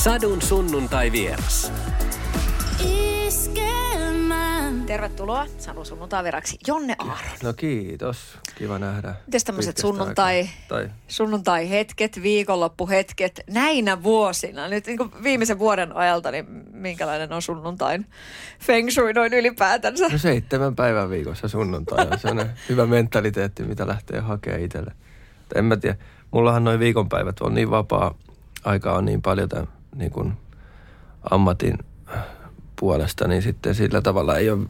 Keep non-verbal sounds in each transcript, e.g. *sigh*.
Sadun sunnuntai vieras. Tervetuloa Sanu sunnuntai-vieraksi Jonne Aaron. No kiitos, kiva nähdä. Mites tämmöiset sunnuntai. Tai, sunnuntai-hetket, viikonloppuhetket näinä vuosina, nyt niin viimeisen vuoden ajalta, niin minkälainen on sunnuntain feng shui noin ylipäätänsä? no seitsemän päivän viikossa sunnuntai on sellainen *laughs* hyvä mentaliteetti, mitä lähtee hakemaan itselle. En mä tiedä, mullahan noin viikonpäivät on niin vapaa, aikaa on niin paljon tämän niin kuin ammatin puolesta, niin sitten sillä tavalla ei ole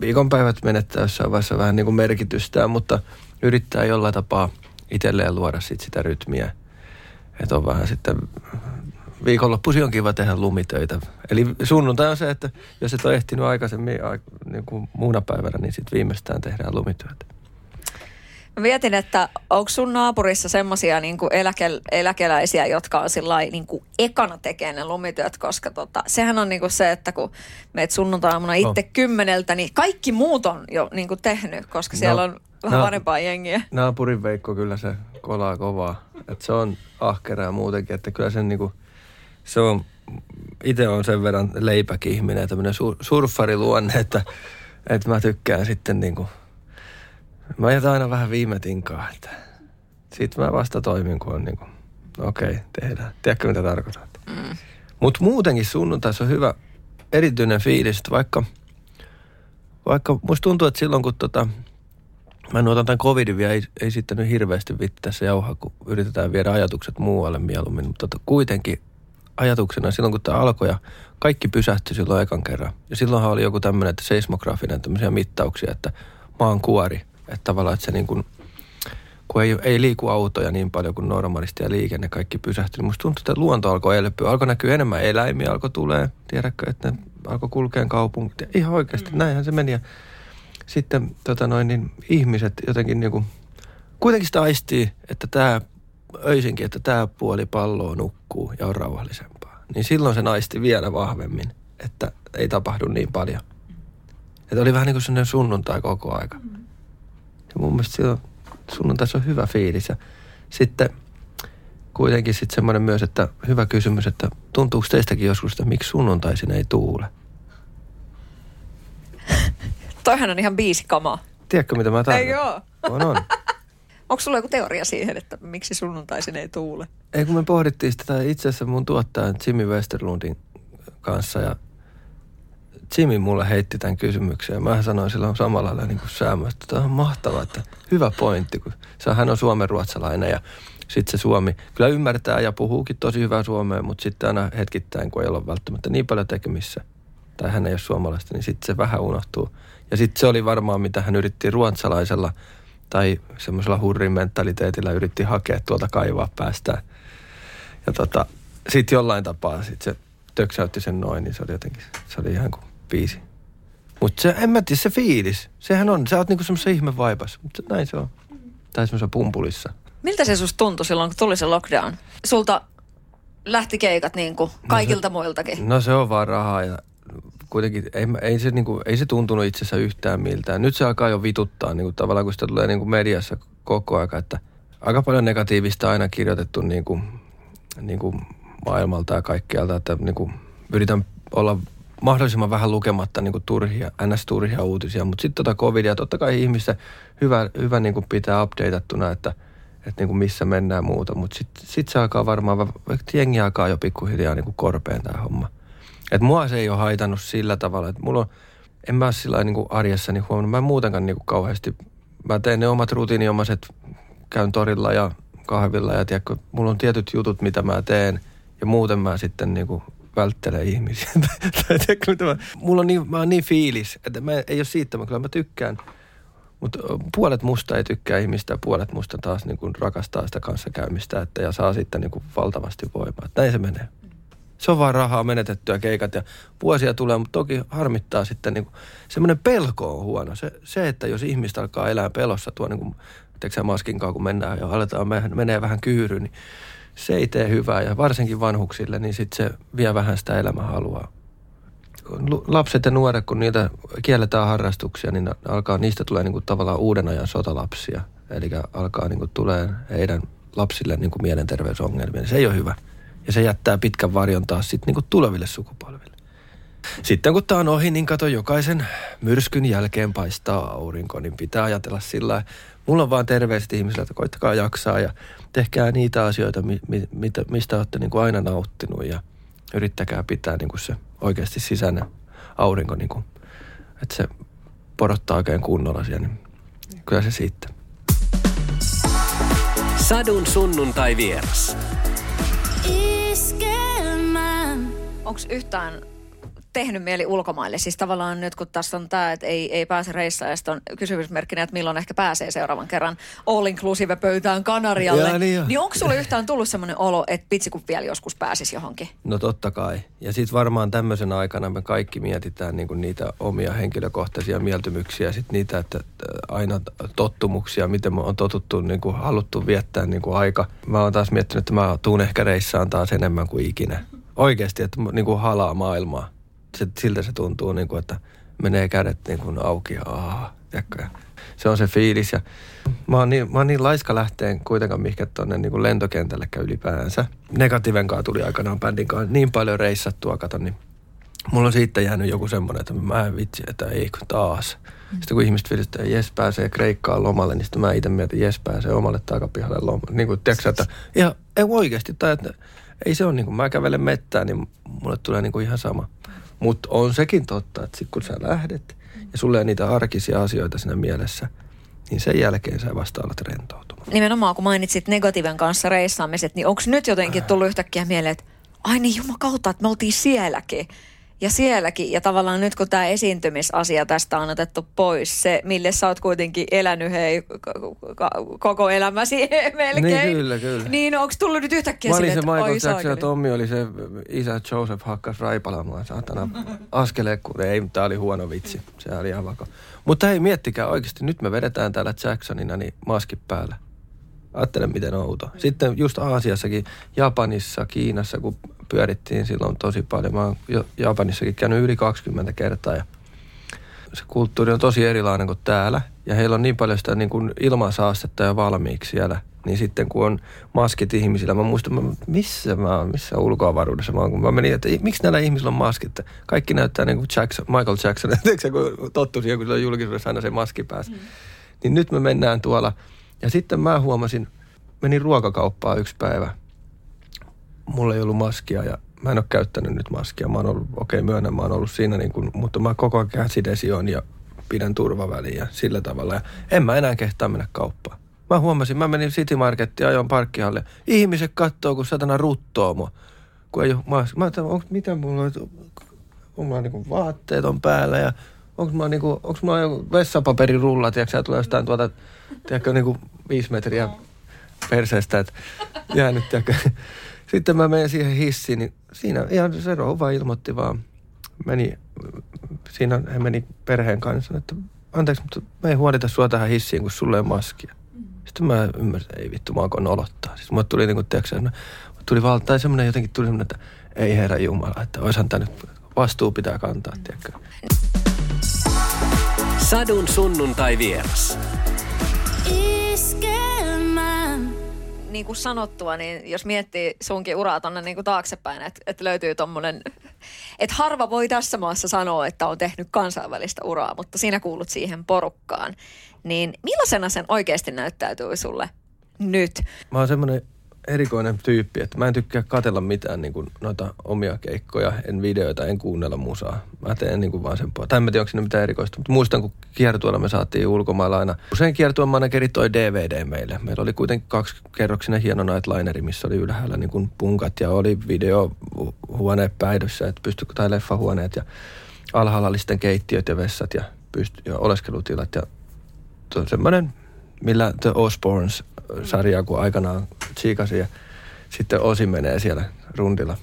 viikonpäivät menettää jossain vaiheessa vähän niin kuin merkitystään, mutta yrittää jollain tapaa itselleen luoda sit sitä rytmiä. Että on vähän sitten viikonloppuisin on kiva tehdä lumitöitä. Eli sunnuntai on se, että jos et ole ehtinyt aikaisemmin ai- niin kuin muuna päivänä, niin sitten viimeistään tehdään lumityötä. Mä mietin, että onko sun naapurissa semmoisia niin eläke, eläkeläisiä, jotka on sillä niin kuin ekana tekee ne lumityöt, koska tota, sehän on niin kuin se, että kun meet sunnuntaamuna itse Oh. kymmeneltä, niin kaikki muut on jo niin kuin tehnyt, koska siellä No, on vähän no. vanhempaa jengiä. Naapurin Veikko kyllä se kolaa kovaa. Että se on ahkeraa muutenkin, että kyllä sen niinku, se on, itse on sen verran leipäkin ihminen ja tämmöinen sur, surffariluonne, että, että mä tykkään sitten niinku, mä jätän aina vähän viime tinkaa, että sit mä vasta toimin, kun on niinku, no okei, tehdään. Tiedätkö mitä tarkoitan? Mm. Mutta muutenkin sunnuntaissa on hyvä erityinen fiilis, että vaikka, vaikka musta tuntuu, että silloin kun tota, Mä en otan tämän covidin vielä, ei, ei sitten nyt hirveästi vitti tässä jauhaa, kun yritetään viedä ajatukset muualle mieluummin. Mutta tota, kuitenkin ajatuksena silloin, kun tämä alkoi ja kaikki pysähtyi silloin ekan kerran. Ja silloinhan oli joku tämmöinen, että seismografinen tämmöisiä mittauksia, että maan kuori. Että tavallaan, että se niin kuin, kun ei, ei liiku autoja niin paljon kuin normaalisti ja liikenne, kaikki pysähtyi. Niin musta tuntuu, että luonto alkoi elpyä. Alkoi näkyä enemmän eläimiä, alkoi tulee. Tiedätkö, että ne alkoi kulkea kaupunki. Ihan oikeasti, mm. näinhän se meni. Ja sitten tota noin, niin ihmiset jotenkin niin kuin, kuitenkin sitä aistii, että tämä öisinkin, että tämä puoli palloa nukkuu ja on rauhallisempaa. Niin silloin se naisti vielä vahvemmin, että ei tapahdu niin paljon. Että oli vähän niin kuin sellainen sunnuntai koko aika. Ja mun mielestä silloin sunnuntaissa on hyvä fiilis. Ja sitten kuitenkin sitten semmoinen myös, että hyvä kysymys, että tuntuuko teistäkin joskus, että miksi sunnuntaisin ei tuule? *laughs* Toihan on ihan biisikamaa. Tiedätkö, mitä mä tarkoitan? Ei oo. On, on. *laughs* Onko sulla joku teoria siihen, että miksi sunnuntaisin ei tuule? Ei kun me pohdittiin sitä itse asiassa mun tuottajan Jimmy Westerlundin kanssa ja Jimmy mulle heitti tämän kysymyksen ja mä sanoin silloin samalla lailla niin kuin Säämö, että tämä on mahtavaa, että hyvä pointti, kun hän on suomen ruotsalainen ja sitten se Suomi kyllä ymmärtää ja puhuukin tosi hyvää suomea, mutta sitten aina hetkittäin, kun ei ole välttämättä niin paljon tekemissä tai hän ei ole suomalaista, niin sitten se vähän unohtuu. Ja sitten se oli varmaan, mitä hän yritti ruotsalaisella tai semmoisella hurrin mentaliteetillä yritti hakea tuolta kaivaa päästään. Ja tota, sitten jollain tapaa sit se töksäytti sen noin, niin se oli jotenkin, se oli ihan kuin biisi. Mutta se, en mä tiedä, se fiilis, sehän on, sä oot niinku semmoisessa ihme vaipas, mutta näin se on. Tai semmoisessa pumpulissa. Miltä se susta tuntui silloin, kun tuli se lockdown? Sulta lähti keikat niin kuin kaikilta no se, muiltakin. No se on vaan rahaa ja kuitenkin ei, ei, se, niinku, ei se tuntunut itsessä yhtään miltään. Nyt se alkaa jo vituttaa niinku, tavallaan, kun sitä tulee niinku mediassa koko aika, että aika paljon negatiivista aina kirjoitettu niinku, niinku maailmalta ja kaikkialta, että niinku, yritän olla mahdollisimman vähän lukematta niinku turhia, ns-turhia uutisia, mutta sitten tota covidia, totta kai ihmistä hyvä, hyvä niinku pitää updateattuna, että että niinku missä mennään muuta, mutta sitten sit se alkaa varmaan, jengi alkaa jo pikkuhiljaa niinku korpeen tämä homma. Et mua se ei ole haitannut sillä tavalla, että mulla on, en mä ole sillä lailla niinku arjessani huomannut, mä en muutenkaan niinku kauheasti, mä teen ne omat rutiiniomaset, käyn torilla ja kahvilla ja tiedätkö, mulla on tietyt jutut, mitä mä teen ja muuten mä sitten niinku välttelen ihmisiä. *laughs* Mulla on niin, mä oon niin fiilis, että mä ei ole siitä, mä kyllä mä tykkään. Mutta puolet musta ei tykkää ihmistä ja puolet musta taas niin kuin rakastaa sitä kanssakäymistä että, ja saa sitten niin kuin valtavasti voimaa. Näin se menee. Se on vaan rahaa menetettyä keikat ja vuosia tulee, mutta toki harmittaa sitten niin semmoinen pelko on huono. Se, se, että jos ihmistä alkaa elää pelossa tuo niin kuin, tiedätkö sä, maskin kanssa, kun mennään ja aletaan, me- menee vähän kyyryyn, niin se ei tee hyvää ja varsinkin vanhuksille, niin sitten se vie vähän sitä elämänhalua lu- lapset ja nuoret, kun niitä kielletään harrastuksia, niin alkaa, niistä tulee niin kuin tavallaan uuden ajan sotalapsia. Eli alkaa niin kuin tulee heidän lapsille niin kuin mielenterveysongelmia. Se ei ole hyvä. Ja se jättää pitkän varjon taas sitten niin tuleville sukupolville. Sitten kun tämä on ohi, niin kato jokaisen myrskyn jälkeen paistaa aurinko, niin pitää ajatella sillä Mulla on vaan terveiset ihmisille, että koittakaa jaksaa ja tehkää niitä asioita, mi, mi, mitä, mistä olette niin kuin aina nauttinut ja yrittäkää pitää niin kuin se oikeasti sisäinen aurinko, niin kuin, että se porottaa oikein kunnolla siellä, niin kyllä se siitä. Sadun sunnuntai vieras. Onko yhtään tehnyt mieli ulkomaille. Siis tavallaan nyt kun tässä on tämä, että ei, ei pääse reissaan ja sitten on kysymysmerkkinä, että milloin ehkä pääsee seuraavan kerran all inclusive pöytään Kanarialle. Ja, niin, niin onko sulle yhtään tullut semmoinen olo, että pitsi kun vielä joskus pääsisi johonkin? No totta kai. Ja sitten varmaan tämmöisen aikana me kaikki mietitään niinku niitä omia henkilökohtaisia mieltymyksiä, sitten niitä, että aina tottumuksia, miten me on totuttu, niinku, haluttu viettää niinku aika. Mä oon taas miettinyt, että mä tuun ehkä reissaan taas enemmän kuin ikinä. Oikeasti, että niinku halaa maailmaa se, siltä se tuntuu, niin kuin, että menee kädet niin kuin auki ja aah, se on se fiilis. Ja mä oon niin, mä oon niin laiska lähteen kuitenkaan mihinkä tuonne niin lentokentällekään ylipäänsä. Negatiiven kanssa tuli aikanaan bändin kanssa niin paljon reissattua, kato, niin mulla on siitä jäänyt joku semmoinen, että mä en vitsi, että ei taas. Mm. Sitten kun ihmiset fiilis, että jes pääsee Kreikkaan lomalle, niin sitten mä itse mietin, että jes pääsee omalle takapihalle lomalle. Niin kuin, tiedätkö, että ihan, ei oikeasti, tai että ei se ole niin kuin, mä kävelen mettään, niin mulle tulee niin kuin ihan sama. Mutta on sekin totta, että sit kun sä lähdet ja sulle ei niitä arkisia asioita siinä mielessä, niin sen jälkeen sä vasta alat rentoutumaan. Nimenomaan kun mainitsit negatiiven kanssa reissaamiset, niin onko nyt jotenkin tullut yhtäkkiä mieleen, että ai niin jumakauta, että me oltiin sielläkin ja sielläkin. Ja tavallaan nyt kun tämä esiintymisasia tästä on otettu pois, se mille sä oot kuitenkin elänyt hei koko elämäsi *laughs* melkein. Niin kyllä, kyllä. Niin onko tullut nyt yhtäkkiä olin se Michael Jackson ja Tommi oli se isä Joseph hakkas raipalamaan saatana askeleen, kun ei, tää oli huono vitsi. Se oli ihan vako. Mutta ei miettikää oikeasti, nyt me vedetään täällä Jacksonina niin maskit päällä. Ajattele miten outo. Sitten just Aasiassakin, Japanissa, Kiinassa, kun pyörittiin silloin tosi paljon. Mä oon Japanissakin käynyt yli 20 kertaa ja se kulttuuri on tosi erilainen kuin täällä. Ja heillä on niin paljon sitä niin kuin ilmansaastetta ja valmiiksi siellä. Niin sitten kun on maskit ihmisillä, mä muistan, missä mä oon, missä ulkoavaruudessa mä oon, kun mä menin, että miksi näillä ihmisillä on maskit? Kaikki näyttää niin kuin Jackson, Michael Jackson, *laughs* kun tottu siihen, kun sillä on julkisuudessa aina se maski päässä. Mm. Niin nyt me mennään tuolla. Ja sitten mä huomasin, menin ruokakauppaan yksi päivä mulla ei ollut maskia ja mä en ole käyttänyt nyt maskia. Mä oon ollut, okei okay, myönnän, mä oon ollut siinä niin kuin, mutta mä koko ajan käsidesi on ja pidän turvaväliä ja sillä tavalla. Ja en mä enää kehtaa mennä kauppaan. Mä huomasin, mä menin City Markettiin, ajoin parkkihalle. Ihmiset katsoo, kun satana ruttoo mua. Kun ei ole maskia. Mä ajattelin, mitä mulla on, onko mulla niin vaatteet on päällä ja onko mulla, niin kuin, onko mulla joku vessapaperirulla, tiedätkö, tulee jostain tuota, tiedätkö, niin kuin viisi metriä perseestä, että jäänyt, tiedätkö, sitten mä menen siihen hissiin, niin siinä ihan se rouva ilmoitti vaan, meni, siinä he meni perheen kanssa, että anteeksi, mutta mä en huolita sua tähän hissiin, kun sulle ei maskia. Sitten mä ymmärsin, ei vittu, mä alkoin olottaa. Siis mulle tuli niinku, tiedätkö, tuli valta, tai semmoinen jotenkin tuli semmoinen, että ei herra Jumala, että oishan tämä nyt, vastuu pitää kantaa, tiedätkö. Sadun sunnuntai vieras. niin kuin sanottua, niin jos miettii sunkin uraa tuonne niin taaksepäin, että, että löytyy tuommoinen, että harva voi tässä maassa sanoa, että on tehnyt kansainvälistä uraa, mutta sinä kuulut siihen porukkaan. Niin millaisena sen oikeasti näyttäytyy sulle nyt? Mä oon semmoinen erikoinen tyyppi, että mä en tykkää katella mitään niin kuin noita omia keikkoja, en videoita, en kuunnella musaa. Mä teen niin kuin vaan sen Tai en tiedä, onko siinä mitään erikoista, mutta muistan, kun kiertueella me saatiin ulkomailla aina. Usein kiertueen manageri toi DVD meille. Meillä oli kuitenkin kaksi kerroksinen hieno nightlineri, missä oli ylhäällä niin kuin punkat ja oli videohuone päidyssä, että pysty, tai leffahuoneet ja alhaalla oli sitten keittiöt ja vessat ja, pysty, ja oleskelutilat ja semmoinen, millä The Osbournes sarjaa, kun aikanaan tsiikasi ja sitten Osi menee siellä rundilla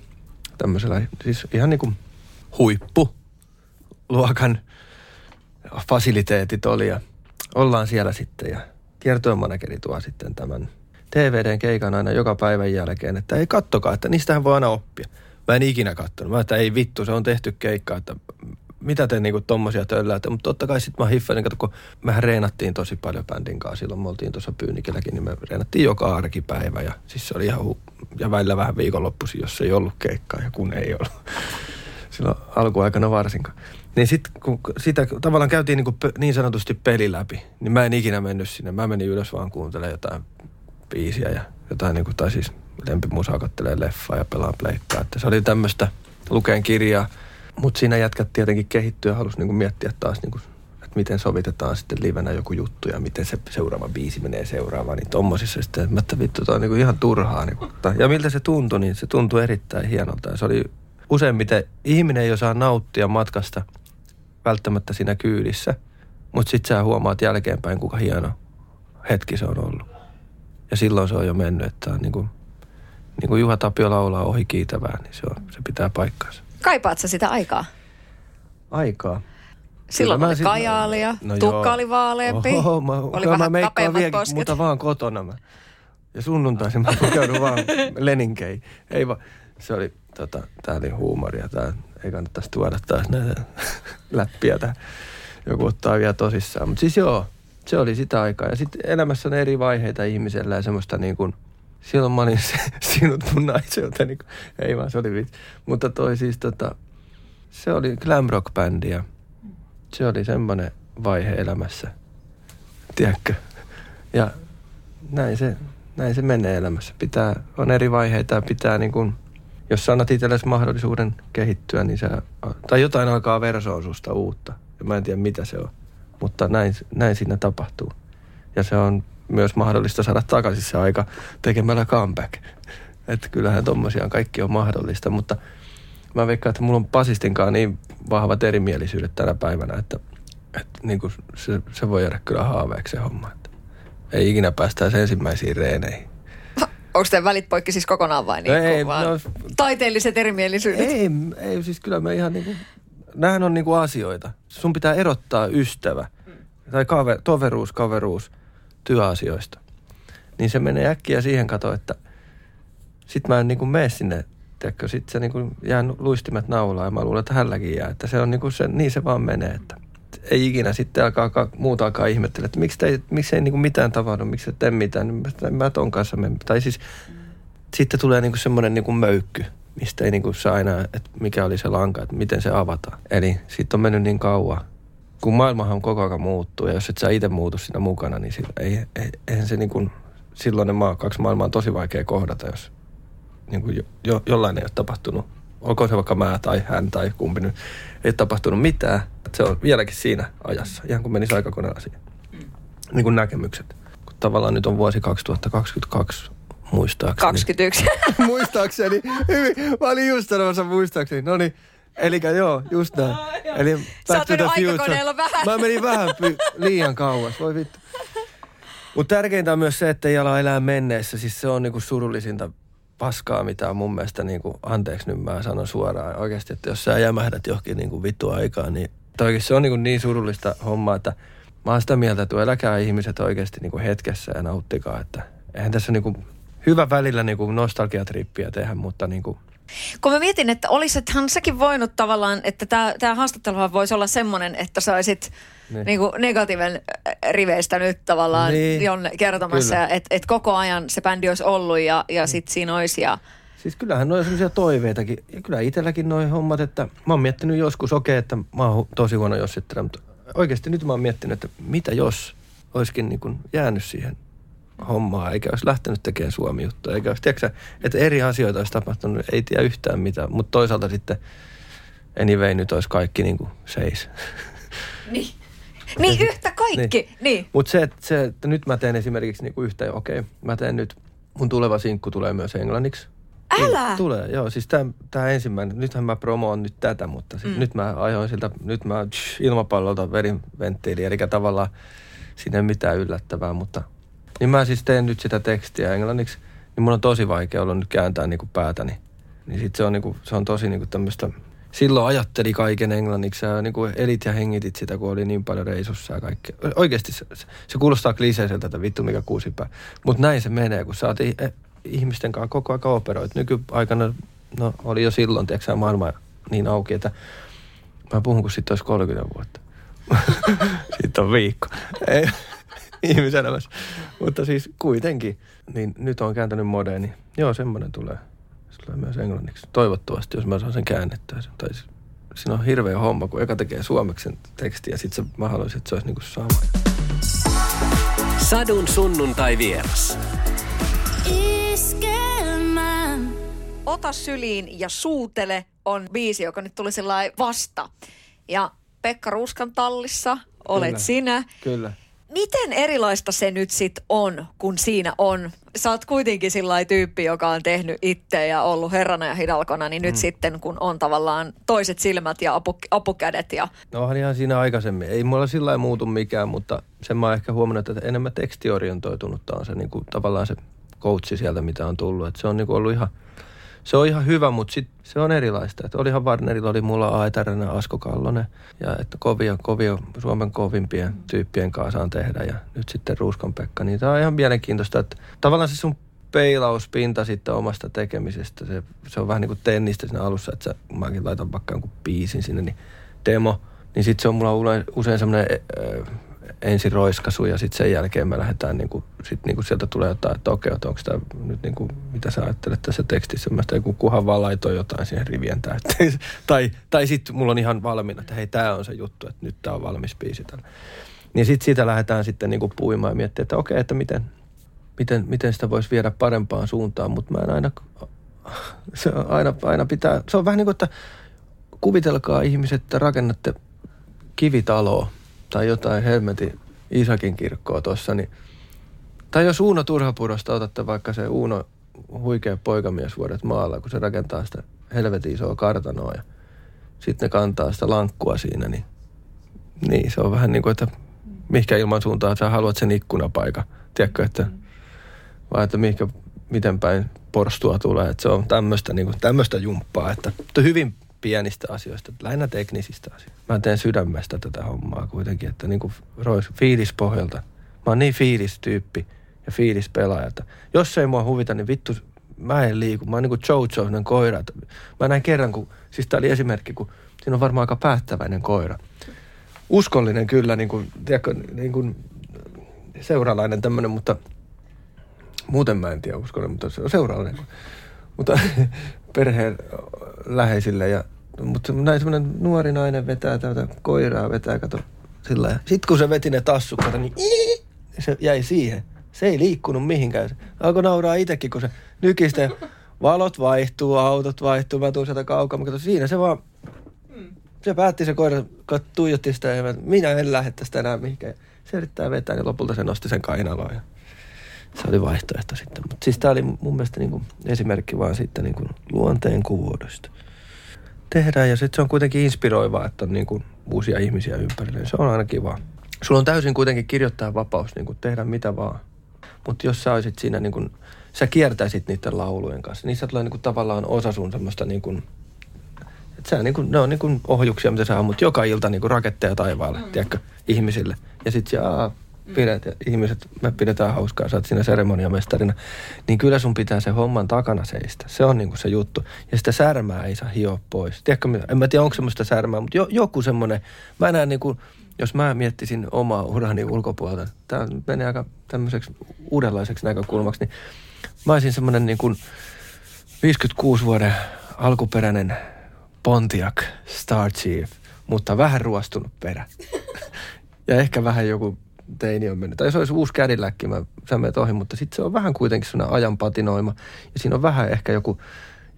tämmöisellä, siis ihan niin kuin huippuluokan fasiliteetit oli ja ollaan siellä sitten ja kiertomanageri tuo sitten tämän TVDn keikan aina joka päivän jälkeen, että ei kattokaa, että niistähän voi aina oppia. Mä en ikinä katsonut. Mä että ei vittu, se on tehty keikka, että mitä te niinku tommosia tölläätte. Mutta totta kai sitten mä hiffailin, kun mehän reenattiin tosi paljon bändin kanssa. Silloin me oltiin tuossa Pyynikilläkin, niin me reenattiin joka arkipäivä. Ja siis se oli ihan hu- ja välillä vähän viikonloppuisin, jos ei ollut keikkaa ja kun ei ollut. *laughs* Silloin alkuaikana varsinkaan. Niin sitten kun sitä tavallaan käytiin niin, niin sanotusti peli läpi, niin mä en ikinä mennyt sinne. Mä menin ylös vaan kuuntelemaan jotain biisiä ja jotain, niin kuin, tai siis lempimusaa kattelee leffaa ja pelaan pleikkaa. Että se oli tämmöistä, lukeen kirjaa, mutta siinä jätkät tietenkin kehittyä halusi niin kuin miettiä taas, niin kuin, että miten sovitetaan sitten livenä joku juttu ja miten se seuraava biisi menee seuraavaan. Niin tommosissa sitten, että, että vittu, toi on niin kuin ihan turhaa. Niin kuin. Ja miltä se tuntui, niin se tuntui erittäin hienolta. Ja se oli useimmiten, ihminen ei osaa nauttia matkasta välttämättä siinä kyydissä, mutta sitten sä huomaat jälkeenpäin, kuinka hieno hetki se on ollut. Ja silloin se on jo mennyt, että on niin kuin, niin kuin Juha Tapio laulaa ohi kiitävää, niin se, on, se pitää paikkaansa. Kaipaat sä sitä aikaa? Aikaa. Silloin mä oli sit- kajaalia, no tukka joo. oli vaaleampi, Oho, mä, oli mä vähän meikkaan kapeammat vieläkin, posket. mutta vaan kotona mä. Ja sunnuntaisin mä pukeudun vaan *laughs* leninkeihin. Ei vaan, se oli, tota, tää oli huumoria. Tää ei kannattaisi tuoda taas näitä *laughs* läppiä tähän. Joku ottaa vielä tosissaan. Mutta siis joo, se oli sitä aikaa. Ja sitten elämässä on eri vaiheita ihmisellä ja semmoista niin kuin, silloin mä olin se, *laughs* sinut mun naiselta, niin kuin, ei vaan se oli vitsi. Mutta toi siis tota, se oli glam rock bändi ja se oli semmoinen vaihe elämässä, tiedätkö? Ja näin se, näin se menee elämässä. Pitää, on eri vaiheita ja pitää niin kuin, jos sä annat itsellesi mahdollisuuden kehittyä, niin sä, tai jotain alkaa versoa susta uutta. Ja mä en tiedä mitä se on, mutta näin, näin siinä tapahtuu. Ja se on myös mahdollista saada takaisin se aika tekemällä comeback. Että kyllähän tommosia kaikki on mahdollista, mutta mä veikkaan, että mulla on Pasistinkaan niin vahvat erimielisyydet tänä päivänä, että, että niin kuin se, se voi jäädä kyllä haaveeksi se homma. Että ei ikinä päästäisi ensimmäisiin reeneihin. Onko teidän välit poikki siis kokonaan vai niin Ei, vaan no- taiteelliset erimielisyydet? Ei, ei siis kyllä me ihan niinku, nämähän on niinku asioita. Sun pitää erottaa ystävä tai kaver, toveruus, kaveruus työasioista. Niin se menee äkkiä siihen kato, että sit mä en niinku mene sinne, tiedätkö, sit se niinku jää luistimet naulaan ja mä luulen, että hänelläkin jää. Että se on niinku se, niin se vaan menee, että ei ikinä sitten alkaa, ka- muuta alkaa ihmettellä, että miksi, te, miksi ei niinku mitään tavannut, miksi et tee mitään, niin mä, ton kanssa menen. Tai siis sitten tulee niinku semmoinen niinku möykky, mistä ei niinku saa enää, että mikä oli se lanka, että miten se avataan. Eli sitten on mennyt niin kauan, kun maailmahan koko ajan muuttuu ja jos et sä itse muutu siinä mukana, niin sillä ei, ei, eihän se niinku, silloin ne maa, kaksi maailmaa on tosi vaikea kohdata, jos niinku jo, jo, jollain ei ole tapahtunut. Olkoon se vaikka mä tai hän tai kumpi nyt. Ei ole tapahtunut mitään. Se on vieläkin siinä ajassa, ihan kuin menisi aikakoneella siihen. Niin kuin näkemykset. Kun tavallaan nyt on vuosi 2022 muistaakseni. 21. *laughs* muistaakseni. Hyvin. Mä olin just sanomassa muistaakseni. No niin. Eli joo, just näin. Eli Sä oot Back to the Future. vähän. Mä menin vähän py- liian kauas, voi vittu. Mutta tärkeintä on myös se, että ei ala elää menneessä. Siis se on niinku surullisinta paskaa, mitä mun mielestä, niinku, anteeksi nyt mä sanon suoraan oikeasti, että jos sä jämähdät johonkin niinku vittu aikaan, niin oikeasti se on niinku niin surullista hommaa, että mä oon sitä mieltä, että eläkää ihmiset oikeasti niinku hetkessä ja nauttikaa, että eihän tässä niinku hyvä välillä niinku nostalgiatrippiä tehdä, mutta niinku, Kun mä mietin, että olisithan säkin voinut tavallaan, että tämä, haastatteluhan voisi olla semmoinen, että sä olisit Niin. niin. Niin riven riveistä nyt tavallaan Niin, niin. jonne kertomassa, että et koko ajan se bändi olisi ollut ja, ja sit siinä olisi. Ja, Siis kyllähän noin sellaisia toiveitakin. Ja kyllä itselläkin noin hommat, että mä oon miettinyt joskus, okei, okay, että mä oon tosi huono jossittelija, mutta oikeasti nyt mä oon miettinyt, että mitä jos olisikin niin kuin jäänyt siihen hommaan, eikä olisi lähtenyt tekemään Suomi-juttuja, eikä olisi, tiedätkö, että eri asioita olisi tapahtunut, ei tiedä yhtään mitään, mutta toisaalta sitten anyway nyt olisi kaikki *laughs* niin kuin seis. niin. niin yhtä kaikki. Niin. niin. Mutta se, että- se, että nyt mä teen esimerkiksi niinku yhtä, okei, mä teen nyt, mun tuleva sinkku tulee myös englanniksi. Älä! Tulee, joo. Siis tämä ensimmäinen, nythän mä promoon nyt tätä, mutta siis Mm. nyt mä ajoin siltä, nyt mä tsh, ilmapallolta verin venttiili, eli tavallaan siinä ei mitään yllättävää, mutta niin mä siis teen nyt sitä tekstiä englanniksi, niin mun on tosi vaikea ollut nyt kääntää niinku päätäni. Niin sit se on, niinku, se on tosi niinku tämmöistä, silloin ajatteli kaiken englanniksi ja niinku elit ja hengitit sitä, kun oli niin paljon reisussa ja kaikkea. Oikeasti se, se, kuulostaa kliseiseltä, että vittu mikä kuusipää. Mutta näin se menee, kun sä oot i- e- ihmisten kanssa koko ajan operoit. Nykyaikana, no oli jo silloin, tiedätkö maailma niin auki, että mä puhun kuin siitä olisi 30 vuotta. *laughs* Siitä on viikko. *laughs* Ei, *laughs* ihmiselämässä. Mutta siis kuitenkin, niin nyt on kääntänyt moderni. Joo, semmoinen tulee. Se tulee myös englanniksi. Toivottavasti, jos mä saan sen käännettyä. Tai siis, siinä on hirveä homma, kun eka tekee suomeksi sen tekstin ja sitten mä haluaisin, että se olisi niinku sama. Sadun sunnuntai vieras. Iskelmä. Ota syliin ja suutele on biisi, joka nyt tuli sellainen vasta. Ja Pekka Ruuskan tallissa olet Kyllä. sinä. Kyllä. Miten erilaista se nyt sit on, kun siinä on? Sä oot kuitenkin sillä tyyppi, joka on tehnyt itse ja ollut herrana ja hidalkona, niin nyt Mm. sitten kun on tavallaan toiset silmät ja apu, apukädet ja No onhan ihan siinä aikaisemmin. Ei mulla sillä lailla muutu mikään, mutta sen mä oon ehkä huomannut, että enemmän tekstiorientoitunutta on se niin kuin, tavallaan se coachi sieltä, mitä on tullut. Että se on niin kuin ollut ihan, se on ihan hyvä, mutta sit se on erilaista. Että olihan Warnerilla, oli mulla Aetarena, Asko Kallonen ja että kovia, kovia Suomen kovimpien tyyppien kanssa saan tehdä ja nyt sitten Ruuskon Pekka. Niin tämä on ihan mielenkiintoista, että tavallaan se sun peilauspinta sitten omasta tekemisestä, se, se on vähän niin kuin tennistä siinä alussa, että sä, mäkin laitan vaikka jonkun biisin sinne, niin demo, niin sitten se on mulla usein semmoinen ensin roiskasu ja sitten sen jälkeen me lähdetään, niin kuin, sit niin kuin sieltä tulee jotain, että okei, onko tämä nyt niin kuin, mitä sä ajattelet tässä tekstissä, mä joku kuhan vaan laitoin jotain siihen rivien täyteen. tai tai sitten mulla on ihan valmiina, että hei, tämä on se juttu, että nyt tämä on valmis biisi tällä. Niin sitten siitä lähdetään sitten niin kuin puimaan ja miettimään, että okei, että miten, miten, miten sitä voisi viedä parempaan suuntaan, mutta mä en aina, *laughs* se on aina, aina pitää, se on vähän niin kuin, että kuvitelkaa ihmiset, että rakennatte kivitaloa tai jotain helmetin Isakin kirkkoa tuossa, niin tai jos Uuno Turhapurosta otatte vaikka se Uuno huikea poikamies vuodet maalla, kun se rakentaa sitä helvetin isoa kartanoa ja sitten ne kantaa sitä lankkua siinä, niin, niin se on vähän niin kuin, että mihinkä ilman suuntaan sä haluat sen ikkunapaikan. Tiedätkö, että vai että mihinkä, miten päin porstua tulee. Että se on tämmöistä niin kuin, tämmöistä jumppaa, että mutta hyvin pienistä asioista, lähinnä teknisistä asioista. Mä teen sydämestä tätä hommaa kuitenkin, että niin kuin rois, fiilispohjalta. Mä oon niin fiilistyyppi ja fiilispelaaja, että jos ei mua huvita, niin vittu, mä en liiku. Mä oon niin kuin Jojo, koira. Mä näin kerran, kun, siis tää oli esimerkki, kun siinä on varmaan aika päättäväinen koira. Uskollinen kyllä, niin kuin, tiedätkö, niin kuin seuralainen tämmöinen, mutta muuten mä en tiedä uskollinen, mutta se on seuralainen. Mutta *laughs* perheen läheisille ja mutta näin semmoinen nuori nainen vetää tätä koiraa, vetää, kato, sillä. Sitten kun se veti ne tassut, kato, niin ii, se jäi siihen. Se ei liikkunut mihinkään. Alkoi nauraa itsekin, kun se nykistä ja valot vaihtuu, autot vaihtuu, mä tuun sieltä kaukaa. Kato, siinä se vaan, se päätti se koira, tuijotti sitä ja mä, minä en lähde tästä enää mihinkään. Se yrittää vetää, niin lopulta se nosti sen kainaloon ja se oli vaihtoehto sitten. Mutta siis tämä oli mun mielestä niin kuin esimerkki vaan sitten niin kuin luonteen kuvuudesta. Tehdään ja sitten se on kuitenkin inspiroivaa, että on niin kuin uusia ihmisiä ympärillä. Se on aina kiva. Sulla on täysin kuitenkin kirjoittaa vapaus, niin kuin tehdä mitä vaan. Mutta jos sä olisit siinä, niin kuin, sä kiertäisit niiden laulujen kanssa, niissä tulee niin kuin tavallaan osa sun semmoista niin kuin, että sä, niin kuin, ne on niin kuin ohjuksia, mitä sä ammut joka ilta niin kuin raketteja taivaalle, mm. tiedätkö, ihmisille. Ja sit sä, aa, pidät, ja ihmiset, me pidetään hauskaa, sä oot siinä seremoniamestarina. Niin kyllä sun pitää se homman takana seistä. Se on niin kuin se juttu. Ja sitä särmää ei saa hioa pois. Tiedätkö, en mä tiedä onko semmoista särmää, mutta jo, joku semmoinen, mä näen niin kuin, jos mä miettisin omaa urani ulkopuolelta, tämä menee aika tämmöiseksi uudenlaiseksi näkökulmaksi, niin mä olisin semmoinen niin kuin 56 vuoden alkuperäinen Pontiac Star Chief, mutta vähän ruostunut perä. *laughs* ja ehkä vähän joku teini on mennyt. Tai jos olisi uusi kädilläkki, mä, sä menet ohi, mutta sitten se on vähän kuitenkin sellainen ajan patinoima. Ja siinä on vähän ehkä joku,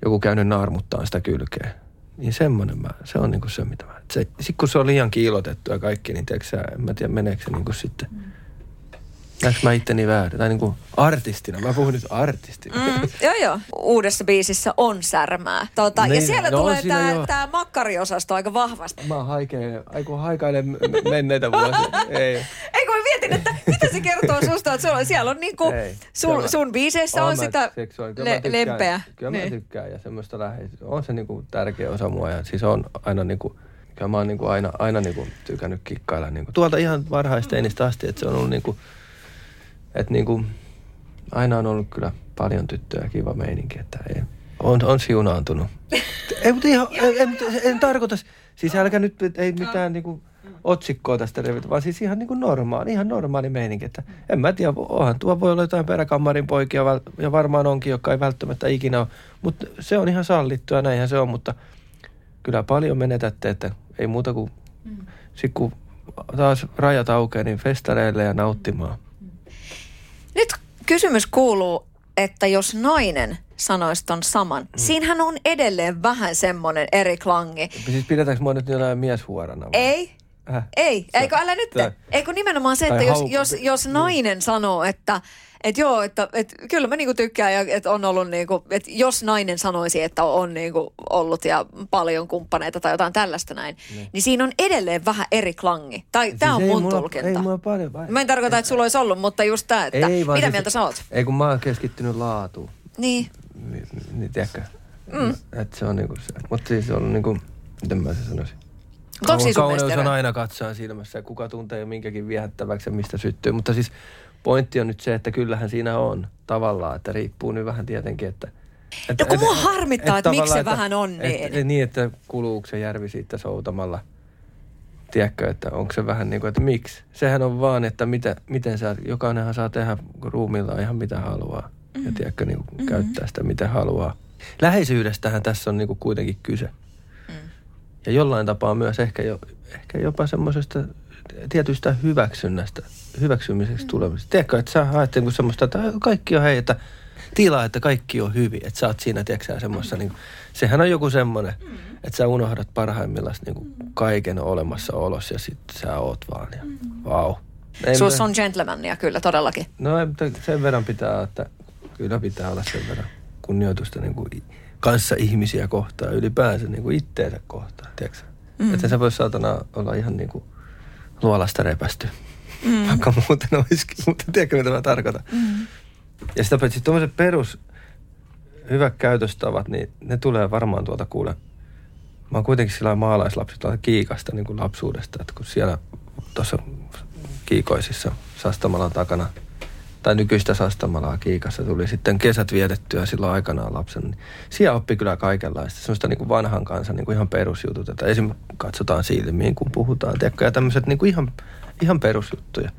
joku käynyt naarmuttaa sitä kylkeä. Niin semmoinen mä, se on niinku se, mitä mä... Se, sit kun se on liian kiilotettu ja kaikki, niin tiedätkö sä, en mä tiedä, meneekö se niinku sitten... Näetkö mä itteni väärin? Tai niinku artistina. Mä puhun nyt artistina. Mm, joo, joo. Uudessa biisissä on särmää. Tota, ja Niin, siellä no tulee tämä joo. tää makkariosasto aika vahvasti. Mä haikeilen, aiku haikailen menneitä vuosia. Ei. Ei kun mä mietin, että mitä se kertoo susta, että sulla, siellä on niinku, Ei. sun, Kyllä. sun biiseissä on mä sitä mä le- tykkään- lempeä. Kyllä mä Niin. tykkään ja semmoista läheisyyttä. On se niinku tärkeä osa mua ja siis on aina niinku, kyllä mä oon niinku aina, aina niinku tykännyt kikkailla niinku. Tuolta ihan varhaisteinistä asti, että se on ollut niinku, että niinku, aina on ollut kyllä paljon tyttöjä ja kiva meininki, että ei, on, on siunaantunut. *laughs* ei, mutta ihan, en, en, en, tarkoita, siis älkää nyt, ei mitään niinku, otsikkoa tästä revitä, vaan siis ihan niin kuin normaali, ihan normaali meininki. Että en mä tiedä, onhan tuo voi olla jotain peräkammarin poikia ja varmaan onkin, jotka ei välttämättä ikinä ole. Mutta se on ihan sallittu ja näinhän se on, mutta kyllä paljon menetätte, että ei muuta kuin mm. sit kun taas rajat aukeaa, niin festareille ja nauttimaan. Nyt kysymys kuuluu, että jos nainen sanoisi ton saman, mm. siinähän on edelleen vähän semmoinen eri klangi. Siis pidetäänkö mua nyt jollain mieshuorana? Vai? Ei, Äh, Ei, eikö älä nyt. Eikö nimenomaan se, että jos, jos, jos nainen niin. sanoo, että että joo, että et, kyllä mä niinku tykkään, ja, että on ollut niinku, että jos nainen sanoisi, että on niinku ollut ja paljon kumppaneita tai jotain tällaista näin, niin, niin siinä on edelleen vähän eri klangi. Tai siis tämä on mun mulla, tulkinta. Ei mulla paljon. Vai, mä en tarkoita, että sulla olisi ollut, mutta just tämä, että ei, mitä siis, mieltä sä oot? Ei kun mä oon keskittynyt laatuun. Niin. Niin, niin tiedätkö? Mm. Että se on niinku se. Mutta siis on niinku, miten mä se sanoisin? Kauneus on aina katsoa silmässä ja kuka tuntee minkäkin viehättäväksi ja mistä syttyy. Mutta siis pointti on nyt se, että kyllähän siinä on tavallaan, että riippuu nyt vähän tietenkin, että että, no kun mua harmittaa, että, että, että miksi se että, vähän on niin. Että, niin, että kuluuko se järvi siitä soutamalla. Tiedätkö, että onko se vähän niin kuin, että miksi? Sehän on vaan, että mitä, miten sä, jokainenhan saa tehdä ruumilla ihan mitä haluaa. Mm-hmm. Ja tiedätkö, niin kuin mm-hmm. käyttää sitä mitä haluaa. Läheisyydestähän tässä on niin kuin kuitenkin kyse. Ja jollain tapaa myös ehkä, jo, ehkä jopa semmoisesta tietystä hyväksynnästä, hyväksymiseksi mm. tulemisesta. Tiedätkö, että sä haet niin semmoista, että kaikki on hei, että tilaa, että kaikki on hyvin. Että sä oot siinä, tiedätkö semmoista, niin kuin, sehän on joku semmoinen, mm. että sä unohdat parhaimmillaan niin kuin kaiken olemassaolos ja sitten sä oot vaan. Ja, wow. Suus on gentlemania kyllä todellakin. No sen verran pitää, että kyllä pitää olla sen verran kunnioitusta niin kuin kanssa ihmisiä kohtaan, ylipäänsä niin kuin itteensä kohtaan, tiedätkö? Mm. Että se voi saatana olla ihan niin kuin luolasta repästy, mm. vaikka muuten olisikin, mutta tiedätkö mitä mä tarkoitan? Mm. Ja sitä paitsi tuommoiset perus hyvät käytöstavat, niin ne tulee varmaan tuolta kuule. Mä oon kuitenkin sillä maalaislapsi tuolta kiikasta niin kuin lapsuudesta, että kun siellä tuossa kiikoisissa Sastamalan takana – tai nykyistä Sastamalaa Kiikassa tuli sitten kesät vietettyä silloin aikanaan lapsen. Niin siellä oppi kyllä kaikenlaista, semmoista niin kuin vanhan kanssa niin kuin ihan perusjutut, että esim. katsotaan silmiin, kun puhutaan, tiedätkö, ja tämmöiset niin kuin ihan, ihan perusjuttuja,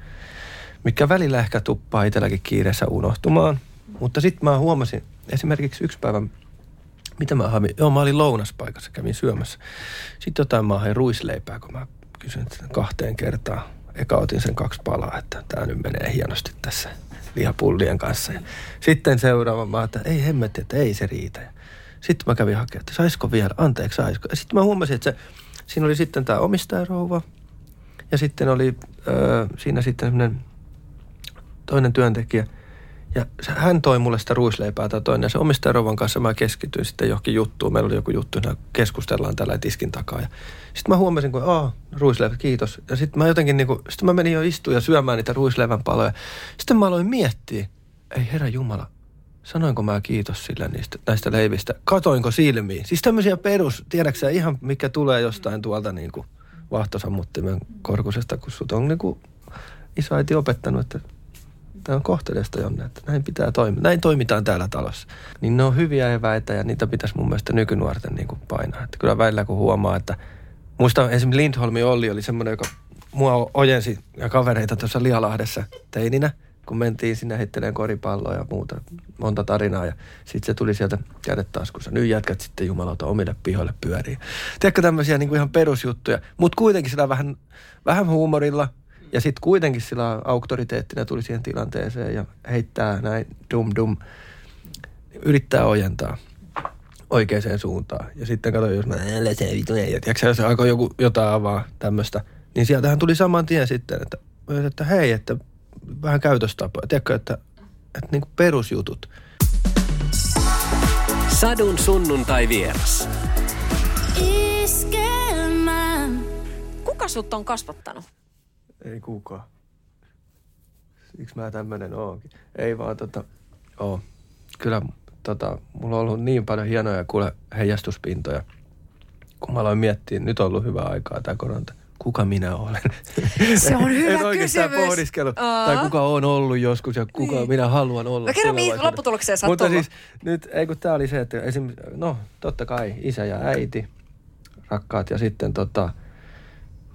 mikä välillä ehkä tuppaa itselläkin kiireessä unohtumaan. Mutta sitten mä huomasin esimerkiksi yksi päivä, mitä mä hain, joo mä olin lounaspaikassa, kävin syömässä. Sitten jotain mä hain ruisleipää, kun mä kysyin kahteen kertaan. Eka otin sen kaksi palaa, että tämä nyt menee hienosti tässä lihapullien kanssa. Ja sitten seuraava mä että ei hemmetti, että ei se riitä. Sitten mä kävin hakemaan, että saisiko vielä, anteeksi saisiko. Sitten mä huomasin, että se, siinä oli sitten tämä omistajarouva ja sitten oli ö, siinä sitten toinen työntekijä – ja hän toi mulle sitä ruisleipää tai toinen. Ja se omistajarouvan kanssa mä keskityin sitten johonkin juttuun. Meillä oli joku juttu, ja keskustellaan tällä tiskin takaa. Ja sitten mä huomasin, kun aah, ruisleivä, kiitos. Ja sitten mä jotenkin niin kuin, sitten mä menin jo istuun ja syömään niitä ruisleivän paloja. Sitten mä aloin miettiä, ei herra Jumala, sanoinko mä kiitos sille niistä, näistä leivistä? Katoinko silmiin? Siis tämmöisiä perus, tiedäksä ihan mikä tulee jostain tuolta niin kuin vahtosammuttimen korkusesta, kun sut on niin kuin isoäiti opettanut, että Tämä on kohteleista Jonne, että näin pitää toimia. Näin toimitaan täällä talossa. Niin ne on hyviä eväitä ja niitä pitäisi mun mielestä nykynuorten niin kuin painaa. Että kyllä välillä kun huomaa, että muista esimerkiksi Lindholmi Olli oli semmoinen, joka mua ojensi ja kavereita tuossa Lialahdessa teininä, kun mentiin sinne heitteleen koripalloa ja muuta, monta tarinaa. Ja sitten se tuli sieltä kädet taskussa. Nyt jätkät sitten jumalauta omille pihoille pyöriin. Tiedätkö tämmöisiä niin kuin ihan perusjuttuja, mutta kuitenkin sitä vähän, vähän huumorilla – ja sitten kuitenkin sillä auktoriteettina tuli siihen tilanteeseen ja heittää näin dum dum, yrittää ojentaa oikeaan suuntaan. Ja sitten katsoin, jos mä älä se vitu ei, ja se alkoi joku, jotain avaa tämmöistä. Niin sieltähän tuli saman tien sitten, että, että hei, että vähän käytöstapoja. Tiedätkö, että, että niin kuin perusjutut. Sadun sunnuntai vieras. Kuka sut on kasvattanut? Ei kukaan. Siksi mä tämmönen oonkin. Ei vaan tota, oo. Kyllä tota, mulla on ollut niin paljon hienoja kuule heijastuspintoja. Kun mä aloin miettiä, nyt on ollut hyvä aikaa tämä koronta. Kuka minä olen? *laughs* Se on hyvä kysymys. pohdiskellut. Uh-huh. Tai kuka on ollut joskus ja kuka niin. minä haluan olla. No kerro, mihin lopputulokseen sä Mutta siis nyt, ei kun tää oli se, että esim, no totta kai isä ja äiti, rakkaat ja sitten tota,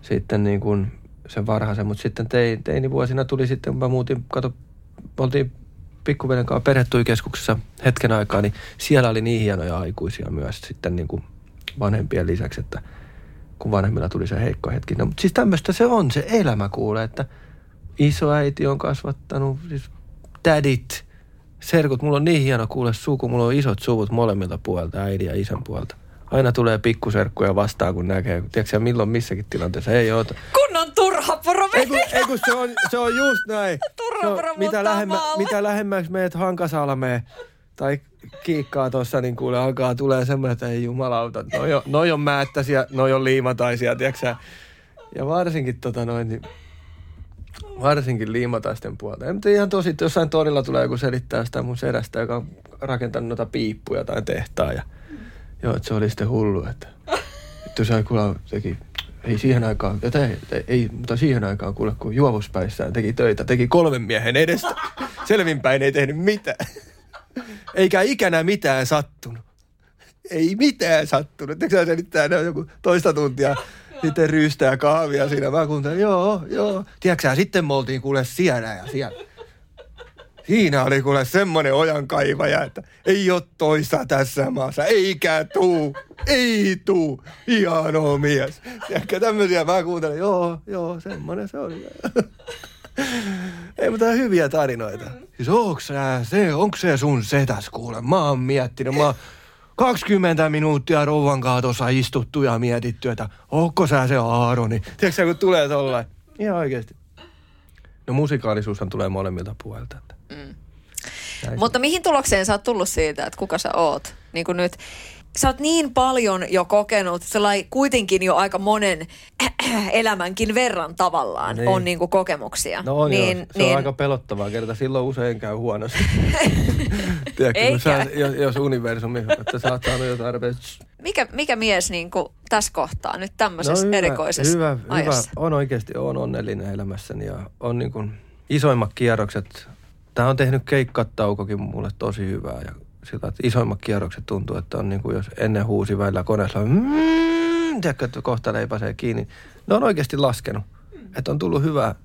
sitten niin kuin sen varhaisen, mutta sitten tein, teinivuosina tuli sitten, kun mä muutin, kato, oltiin pikkuveden kanssa perhetuikeskuksessa hetken aikaa, niin siellä oli niin hienoja aikuisia myös sitten niin kuin vanhempien lisäksi, että kun vanhemmilla tuli se heikko hetki. No, mutta siis tämmöistä se on se elämä kuule, että isoäiti on kasvattanut, siis tädit, serkut, mulla on niin hieno kuule suku, mulla on isot suvut molemmilta puolta, äidin ja isän puolta. Aina tulee pikkuserkkuja vastaan, kun näkee, tiedätkö milloin missäkin tilanteessa, ei oota. Kunnon turha poro Ei kun, ei kun se, on, se on just näin. Turha on- poro mitä, lähemmä, mitä lähemmäksi meet Hankasalmeen tai kiikkaa tuossa, niin kuule alkaa tulee semmoinen, että ei jumalauta, noi on, noi on määttäisiä, noi on liimataisia, tiedätkö sä? Ja varsinkin tota noin, niin varsinkin liimataisten puolta. Tiedä ihan tosi, jossain torilla tulee joku selittää sitä mun sedästä, joka on rakentanut noita piippuja tai tehtaa. Ja, joo, että se oli sitten hullu, että, että se kuule teki, ei siihen aikaan, ja te, te, ei, mutta siihen aikaan kuule, kun juovuspäissään teki töitä, teki kolmen miehen edestä. Selvinpäin ei tehnyt mitään. Eikä ikänä mitään sattunut. Ei mitään sattunut. Eikö sä selittää ne on joku toista tuntia sitten ryystää kahvia siinä. Mä kuuntelin, joo, joo. Tiedätkö sitten me oltiin kuule siellä ja siellä. Siinä oli kuule semmonen ojan kaivaja, että ei ole toista tässä maassa, eikä tuu, ei tuu, hieno mies. Tiedätkö tämmöisiä, mä kuuntelen, joo, joo, semmonen se oli. *laughs* Ei, mutta on hyviä tarinoita. Siis onks sä se, onks se sun setäs kuule? Mä oon miettinyt, mä oon 20 minuuttia rouvan kanssa tuossa istuttu ja mietitty, että onko sä se Aaroni? Tiedätkö sä, kun tulee tollain? Ihan oikeesti. No musikaalisuushan tulee molemmilta puolelta. Että. Mm. Näin Mutta mihin tulokseen sä oot tullut siitä, että kuka sä oot? Niin kuin nyt, sä oot niin paljon jo kokenut, sellainen kuitenkin jo aika monen *clears throat* elämänkin verran tavallaan Niin. on niin kuin kokemuksia. No on niin, joo. Se on aika pelottavaa kerta. Silloin usein käy huonosti. *laughs* Tiedätkö, Ei kun sä, jos, jos universumi, että sä oot saanut jotain tarpeeksi. mikä, mikä mies niin kuin tässä kohtaa nyt tämmöisessä No hyvä, erikoisessa hyvä, ajassa? Hyvä. On oikeasti, on onnellinen elämässäni ja on niin kuin isoimmat kierrokset. Tämä on tehnyt keikkataukokin mulle tosi hyvää ja sillä, että isoimmat kierrokset tuntuu, että on niin kuin jos ennen huusi välillä koneessa, mm, tiedätkö, että kohta leipäsee kiinni. Ne on oikeasti laskenut. Että on tullut hyvää,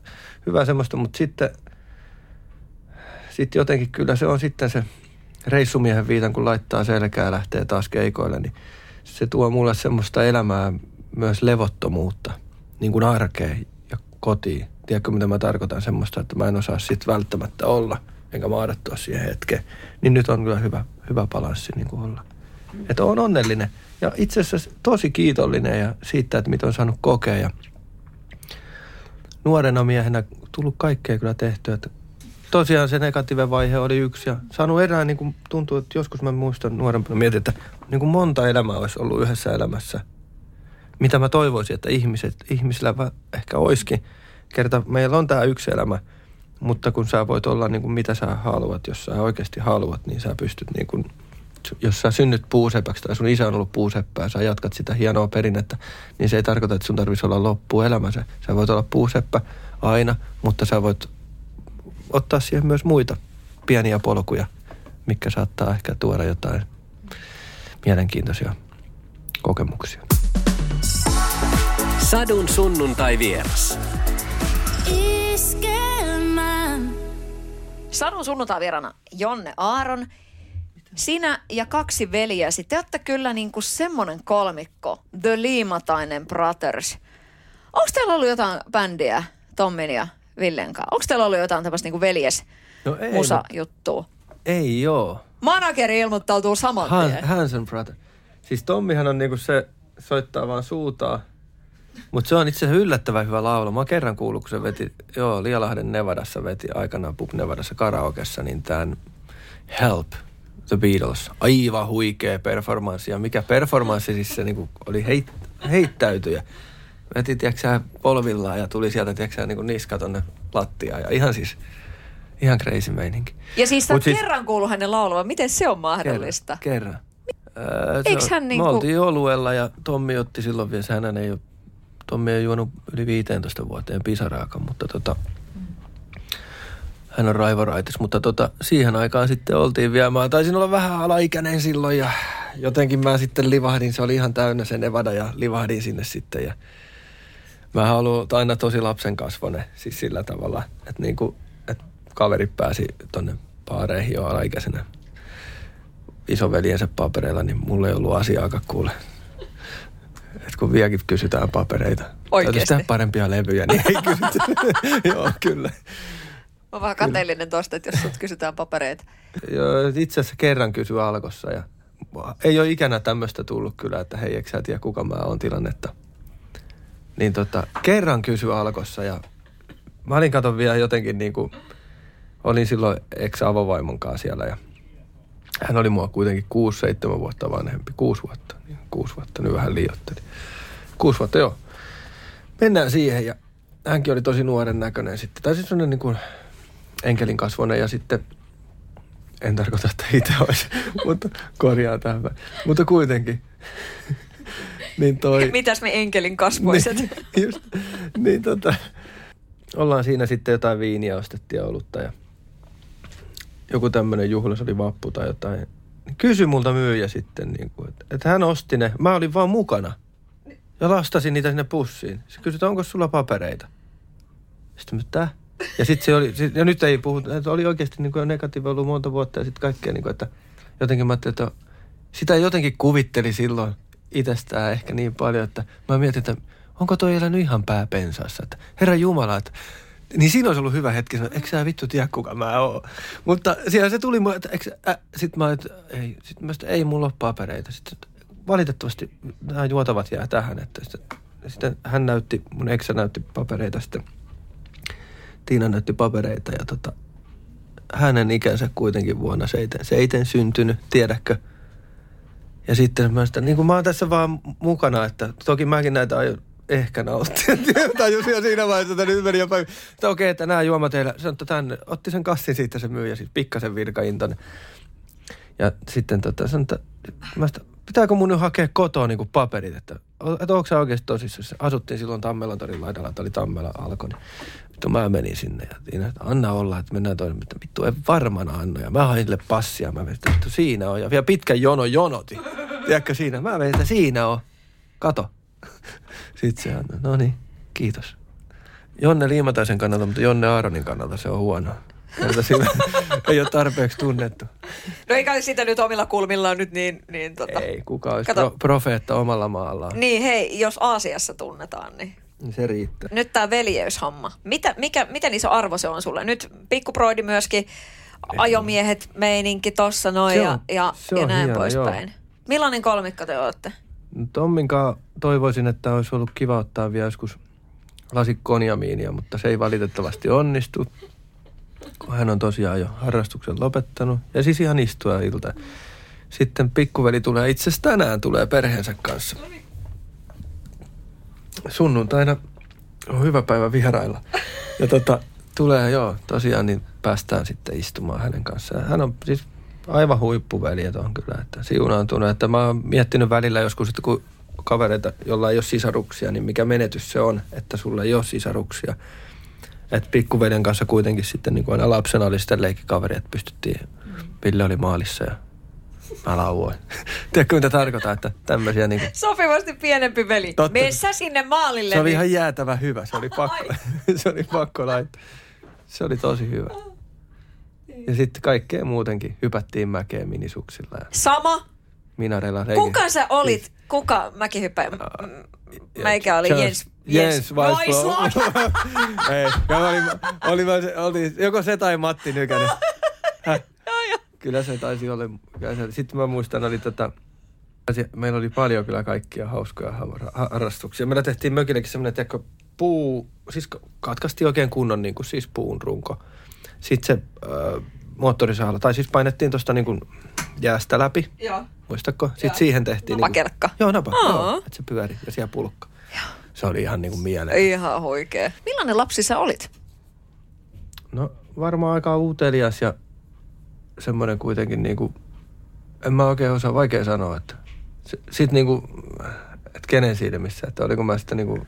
hyvää semmoista, mutta sitten, sitten jotenkin kyllä se on sitten se reissumiehen viitan, kun laittaa selkää ja lähtee taas keikoille, niin se tuo mulle semmoista elämää, myös levottomuutta, niin kuin arkeen ja kotiin. Tiedätkö, mitä mä tarkoitan? Semmoista, että mä en osaa sitten välttämättä olla, enkä maadattua siihen hetkeen. Niin nyt on kyllä hyvä, hyvä balanssi niin kuin olla. Että on onnellinen ja itse asiassa tosi kiitollinen ja siitä, että mitä on saanut kokea. Ja nuorena miehenä tullut kaikkea kyllä tehtyä. Että tosiaan se negatiivinen vaihe oli yksi ja saanut erään, niin kuin tuntuu, että joskus mä muistan nuorempana mietin, että niin kuin monta elämää olisi ollut yhdessä elämässä. Mitä mä toivoisin, että ihmiset, ihmisillä ehkä olisikin. Kerta meillä on tämä yksi elämä, mutta kun sä voit olla niin kuin mitä sä haluat, jos sä oikeasti haluat, niin sä pystyt niin kuin, jos sä synnyt puusepäksi tai sun isä on ollut puuseppää, sä jatkat sitä hienoa perinnettä, niin se ei tarkoita, että sun tarvitsisi olla loppuelämänsä. Sä voit olla puuseppä aina, mutta sä voit ottaa siihen myös muita pieniä polkuja, mikä saattaa ehkä tuoda jotain mielenkiintoisia kokemuksia. Sadun sunnuntai vieras. Sadun sunnuntai vierana Jonne Aaron. Sinä ja kaksi veljäsi, te olette kyllä niinku semmonen kolmikko, The Liimatainen Brothers. Onko teillä ollut jotain bändiä Tommin ja Villen kanssa? Onko teillä ollut jotain tämmöistä niinku veljes No ei, musa juttua? Ei joo. Manageri ilmoittautuu saman Han, tien. Hansen Brother. Siis Tommihan on niinku se, soittaa vaan suutaa. Mutta se on itse asiassa yllättävän hyvä laulu. Mä kerran kuullut, kun se veti, joo, Lialahden Nevadassa veti aikanaan Pub Nevadassa karaokessa, niin tämän Help, The Beatles. Aivan huikea performanssi. Ja mikä performanssi siis se niinku oli heit, heittäytyjä. Veti, tiedätkö polvillaan ja tuli sieltä, tiedätkö niinku niska tonne lattiaan. Ja ihan siis, ihan crazy meininki. Ja siis sä siis... kerran kuullut hänen laulavan. Miten se on mahdollista? Kerran. Öö, Eiks se on- hän niinku- Me oltiin oluella ja Tommi otti silloin vielä, hän ei ole, Tommi ei juonut yli 15 vuoteen pisaraakaan, mutta tota, hän on raivoraitis, mutta tota, siihen aikaan sitten oltiin vielä, mä taisin olla vähän alaikäinen silloin ja jotenkin mä sitten livahdin, se oli ihan täynnä se Nevada ja livahdin sinne sitten. Ja mä haluan aina tosi lapsen kasvone, siis sillä tavalla, että niinku, että kaverit pääsi tonne paareihin jo alaikäisenä isoveljensä papereilla, niin mulla ei ollut asiaakaan kuule. Et kun vieläkin kysytään papereita. Täytyisi tehdä parempia levyjä, niin ei kysytä. *laughs* Joo, kyllä. Mä oon vähän kateellinen tosta, että jos sut kysytään papereita. Joo, itse asiassa kerran kysy alkossa ja ei ole ikänä tämmöistä tullut kyllä, että hei, eikö sä tiedä kuka mä oon tilannetta. Niin tota, kerran kysy alkossa ja mä olin katon vielä jotenkin niin kuin, olin silloin ex-avovaimon kanssa siellä ja hän oli mua kuitenkin 6-7 vuotta vanhempi, 6 vuotta, 6 vuotta, nyt vähän liioittelin. 6 vuotta, joo. Mennään siihen ja hänkin oli tosi nuoren näköinen sitten, tai siis sellainen niin kuin enkelin kasvoinen ja sitten en tarkoita, että itse olisi, *laughs* mutta korjaan tähän. päin. Mutta kuitenkin. *laughs* niin toi... *laughs* Mitäs me enkelin kasvoiset? Niin, just, niin tota, ollaan siinä sitten jotain viiniä ostettiin ja olutta ja joku tämmöinen juhla, se oli vappu tai jotain. Kysy multa myyjä sitten, niin kuin, että, että hän osti ne. Mä olin vaan mukana. Ja lastasin niitä sinne pussiin. Se kysyi, onko sulla papereita? Sitten mä, tää? Ja sitten se oli, ja nyt ei puhuta, että oli oikeasti niin kuin negatiivinen ollut monta vuotta ja sitten kaikkea, niin kuin, että jotenkin mä ajattelin, että sitä jotenkin kuvitteli silloin itsestään ehkä niin paljon, että mä mietin, että onko toi elänyt ihan pääpensassa, että herra Jumala, että niin siinä olisi ollut hyvä hetki, sanoa, eikö sä vittu tiedä kuka mä oon. Mutta siellä se tuli, mulle, että eikö, äh, sit mä, että ei, sit mä, että ei mulla ole papereita. Sitten valitettavasti nämä juotavat jää tähän, että sitten, sitten hän näytti, mun eksä näytti papereita sitten. Tiina näytti papereita ja tota, hänen ikänsä kuitenkin vuonna seiten, seiten syntynyt, tiedätkö? Ja sitten mä sitä, niin kuin mä oon tässä vaan mukana, että toki mäkin näitä aion ehkä nauttia. *laughs* Tajusin jo siinä vaiheessa, että nyt meni jopa, että okei, että nämä juoma teillä, sanoi, että tänne, otti sen kassin siitä se myyjä, siis pikkasen virkaintoinen. Ja sitten tota, sanoi, että, mä sitä, pitääkö mun nyt hakea kotoa niin kuin paperit, että, että onko sä oikeasti tosissaan? Asuttiin silloin Tammelan torin laidalla, että oli Tammela alkoi. Niin, vittu mä menin sinne ja Tiina, että anna olla, että mennään toinen, mutta vittu ei varmana anna. Ja mä hain sille passia, mä vein, että siinä on. Ja vielä pitkä jono jonoti. Tiedätkö siinä? Mä vein, että siinä on. Kato. *laughs* Sitten se annoi, no niin, kiitos. Jonne Liimataisen kannalta, mutta Jonne Aaronin kannalta se on huono. Sillä *laughs* ei ole tarpeeksi tunnettu. No ei kai sitä nyt omilla kulmillaan nyt niin, niin tota. Ei, kuka olisi Kato. pro- profeetta omalla maallaan. Niin hei, jos Aasiassa tunnetaan, niin Niin Se riittää. nyt tämä veljeyshomma. Mitä, mikä, miten iso arvo se on sulle? Nyt pikkuproidi myöskin, ajomiehet meininki tossa noin Se ja, on- ja, se ja on näin hieno, poispäin. Millainen kolmikko te olette? Tommin kanssa toivoisin, että olisi ollut kiva ottaa vielä joskus lasi mutta se ei valitettavasti onnistu, kun hän on tosiaan jo harrastuksen lopettanut. Ja siis ihan istua ilta. Sitten pikkuveli tulee itse tänään tulee perheensä kanssa. Sunnuntaina on hyvä päivä vierailla. Ja tota, tulee joo, tosiaan niin päästään sitten istumaan hänen kanssaan. Hän on siis aivan huippuveljet on kyllä, että siunaantunut. Että mä oon miettinyt välillä joskus, että kun kavereita, jolla ei ole sisaruksia, niin mikä menetys se on, että sulla ei ole sisaruksia. Että pikkuveljen kanssa kuitenkin sitten niin kuin aina lapsena oli sitten leikkikaveri, että pystyttiin, Ville oli maalissa ja mä lauoin. *laughs* Tiedätkö mitä tarkoitan, että tämmöisiä niin kuin, Sopivasti pienempi veli. Totta. Mene sä sinne maalille. se oli niin- ihan jäätävä hyvä, se oli *laughs* pakko, *laughs* se oli pakko laittaa. Se oli tosi hyvä. Ja sitten kaikkea muutenkin. Hypättiin mäkeen minisuksilla ja Sama. minareilla. Kuka sä olit? Kuka mäkihyppäjä? M- Meikä oli Jens. Jens Weissblom. Weissblom. *laughs* *laughs* Ei, ja mä olin, oli, mä, oltiin, joko se tai Matti Nykänen. *laughs* Häh? Kyllä se taisi olla. se- Sitten mä muistan, oli tota, meillä oli paljon kyllä kaikkia hauskoja har- harrastuksia. Meillä tehtiin mökillekin semmoinen, tiedätkö, puu, siis katkaistiin oikein kunnon niin kuin, siis puun runko. Sitten se äh, moottorisaalla, tai siis painettiin tuosta niin kuin jäästä läpi, Joo. muistatko? Sitten siihen tehtiin... Niin Napakerkka. joo, napa, Aa. joo, että se pyöri ja siellä pulkka. Se oli ihan niin kuin mieleen. Ihan huikea. Millainen lapsi sä olit? No varmaan aika utelias ja semmoinen kuitenkin niinku, en mä oikein osaa vaikea sanoa, että sitten niinku, että kenen silmissä, että oliko mä sitten niinku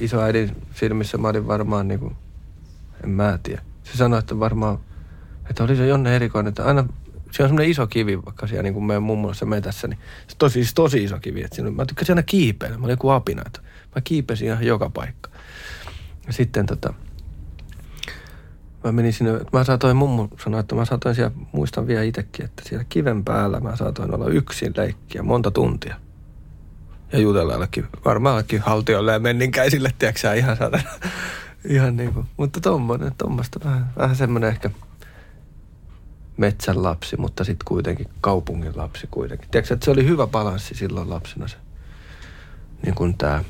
isoäidin silmissä mä olin varmaan niinku, en mä tiedä. Se sanoi, että varmaan, että oli se Jonne erikoinen, että aina se on semmoinen iso kivi vaikka siellä niin kuin meidän mummolassa metässä, niin se tosi, siis tosi iso kivi. Että siinä, mä tykkäsin aina kiipeillä, mä olin joku apina. Että mä kiipesin ihan joka paikka. Ja sitten tota, mä menin sinne, mä saatoin, mummu sanoa, että mä saatoin siellä, muistan vielä itsekin, että siellä kiven päällä mä saatoin olla yksin leikkiä monta tuntia. Ja jutella jollekin, varmaan jollekin haltiolle ja menninkäisille, tiedätkö ihan saada, *laughs* ihan niin kuin, mutta tommonen, tommoista vähän, vähän semmoinen ehkä metsän lapsi, mutta sitten kuitenkin kaupungin lapsi kuitenkin. Tiedätkö, että se oli hyvä balanssi silloin lapsena se, niin kuin tämä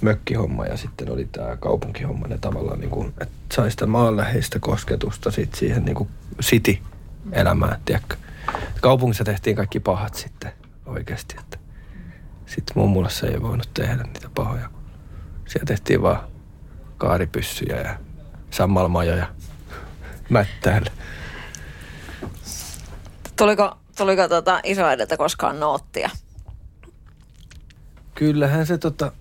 mökkihomma ja sitten oli tämä kaupunkihomma. Ne tavallaan niin kuin, että sai sitä maanläheistä kosketusta sit siihen niin kuin city-elämään, tiedätkö. Kaupungissa tehtiin kaikki pahat sitten oikeasti, että sitten mummulassa ei voinut tehdä niitä pahoja. Siellä tehtiin vaan kaaripyssyjä ja sammalmajoja *laughs* mättäälle. Tuliko, tuliko tota isoäideltä koskaan noottia? Kyllähän se tota,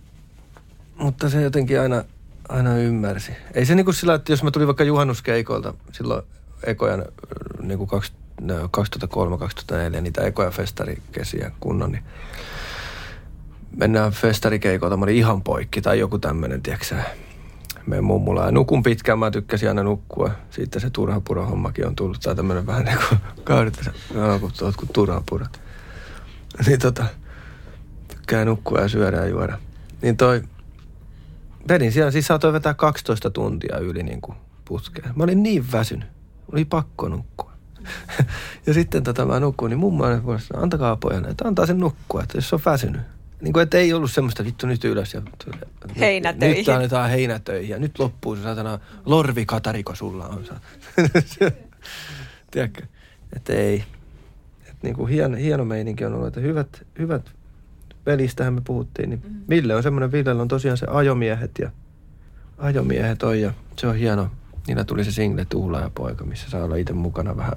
mutta se jotenkin aina, aina ymmärsi. Ei se niinku sillä, että jos mä tulin vaikka juhannuskeikolta silloin ekoja niinku 2003-2004 niitä ekoja festarikesiä kunnon, niin mennään festarikeikolta, mä olin ihan poikki tai joku tämmöinen, tiedätkö menen mummulaan ja nukun pitkään, mä tykkäsin aina nukkua. Siitä se turhapuro hommakin on tullut, tai tämmöinen vähän *laughs* niin kuin kaudit, kuin turhapurat. Niin tota, tykkää nukkua ja syödä ja juoda. Niin toi, vedin siellä, siis saatoin vetää 12 tuntia yli niin kuin putkeen. Mä olin niin väsynyt, oli pakko nukkua. *laughs* ja sitten tota mä nukkuin, niin mummo aina antakaa pojalle, että antaa sen nukkua, että jos on väsynyt. Niin kuin, että ei ollut semmoista vittu nyt ylös. Ja, heinätöihin. Nyt annetaan heinätöihin ja nyt loppuu se satana lorvi katariko sulla on. *laughs* Tiedätkö? Että ei. Että niin kuin hieno, hieno meininki on ollut, että hyvät, hyvät velistähän me puhuttiin, niin mm. Ville on semmoinen, Villellä on tosiaan se ajomiehet ja ajomiehet on ja se on hieno. Niillä tuli se single Tuula ja poika, missä saa olla itse mukana vähän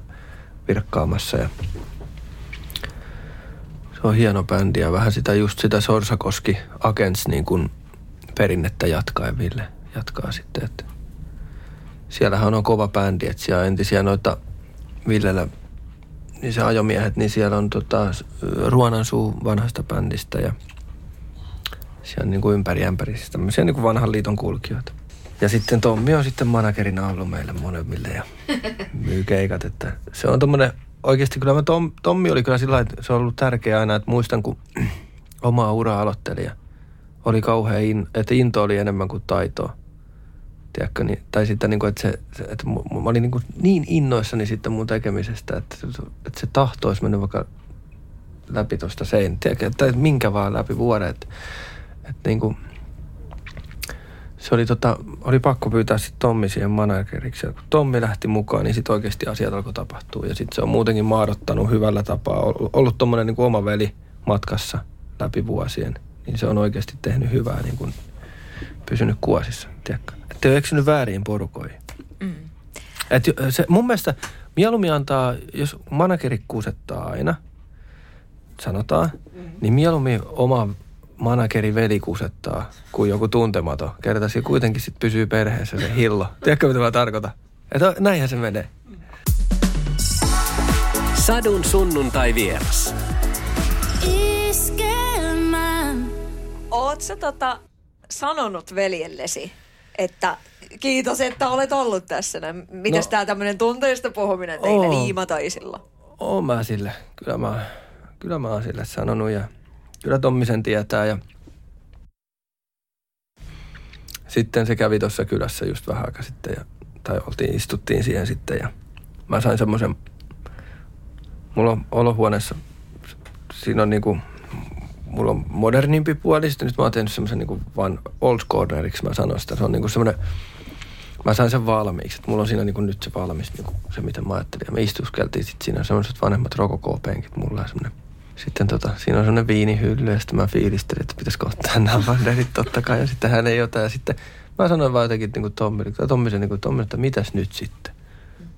virkkaamassa ja se on hieno bändi ja vähän sitä just sitä Sorsakoski Agents niin kuin perinnettä jatkaa ja Ville jatkaa sitten. Että siellähän on kova bändi, että siellä on entisiä noita Villellä, niin se ajomiehet, niin siellä on tota, Ruonansuu vanhasta bändistä ja siellä on niin kuin ympäri ämpäri, siis tämmöisiä niin kuin vanhan liiton kulkijoita. Ja sitten Tommi on sitten managerina ollut meille molemmille ja myy keikat, että se on tommonen oikeasti kyllä mä Tom, Tommi oli kyllä sillä että se on ollut tärkeä aina, että muistan kun *clears throat* omaa uraa aloitteli ja oli kauhean, in, että into oli enemmän kuin taitoa. Tiedätkö, niin, tai sitten niin kuin, että, se, se, että mä olin niin, kuin niin innoissani sitten mun tekemisestä, että, että se tahto olisi mennyt vaikka läpi tuosta sein, tiedätkö, että minkä vaan läpi vuoden, että, että niin kuin, se oli, tota, oli pakko pyytää sitten Tommi siihen manageriksi. Ja kun Tommi lähti mukaan, niin sitten oikeasti asiat alkoi tapahtua. Ja sitten se on muutenkin maadottanut hyvällä tapaa. Ollut tuommoinen niin oma veli matkassa läpi vuosien. Niin se on oikeasti tehnyt hyvää, niin kuin pysynyt kuosissa. Tiedätkö? Että ei ole eksynyt väärin porukoihin. Mm. Et se, mun mielestä mieluummin antaa, jos manageri kuusettaa aina, sanotaan, mm. niin mieluummin oma manageri veli kusettaa kuin joku tuntematon. Kerta se kuitenkin sit pysyy perheessä se hillo. Tiedätkö mitä mä tarkoitan? Että näinhän se menee. Sadun sunnuntai vieras. Oot sä tota sanonut veljellesi, että kiitos, että olet ollut tässä. Mites no, tää tämmönen tunteista puhuminen teille liimataisilla? Oon mä sille. Kyllä mä, kyllä mä oon sille sanonut ja kyllä Tommi sen tietää ja sitten se kävi tuossa kylässä just vähän aikaa sitten ja, tai oltiin, istuttiin siihen sitten ja mä sain semmoisen, mulla on olohuoneessa, siinä on niinku, mulla on modernimpi puoli, sitten nyt mä oon tehnyt semmoisen niinku vaan old corneriksi mä sanoin sitä, se on niinku semmoinen, mä sain sen valmiiksi, että mulla on siinä niinku nyt se valmis, niinku se mitä mä ajattelin. Ja me istuskeltiin sitten siinä semmoiset vanhemmat rokokoopenkit mulla ja semmoinen sitten tota, siinä on semmoinen viinihylly ja sitten mä fiilistelin, että pitäisikö ottaa nämä banderit totta kai. Ja sitten hän ei ota ja sitten mä sanoin vaan jotenkin niin kuin Tommi, Tommi, niin kuin, Tommi, että mitäs nyt sitten?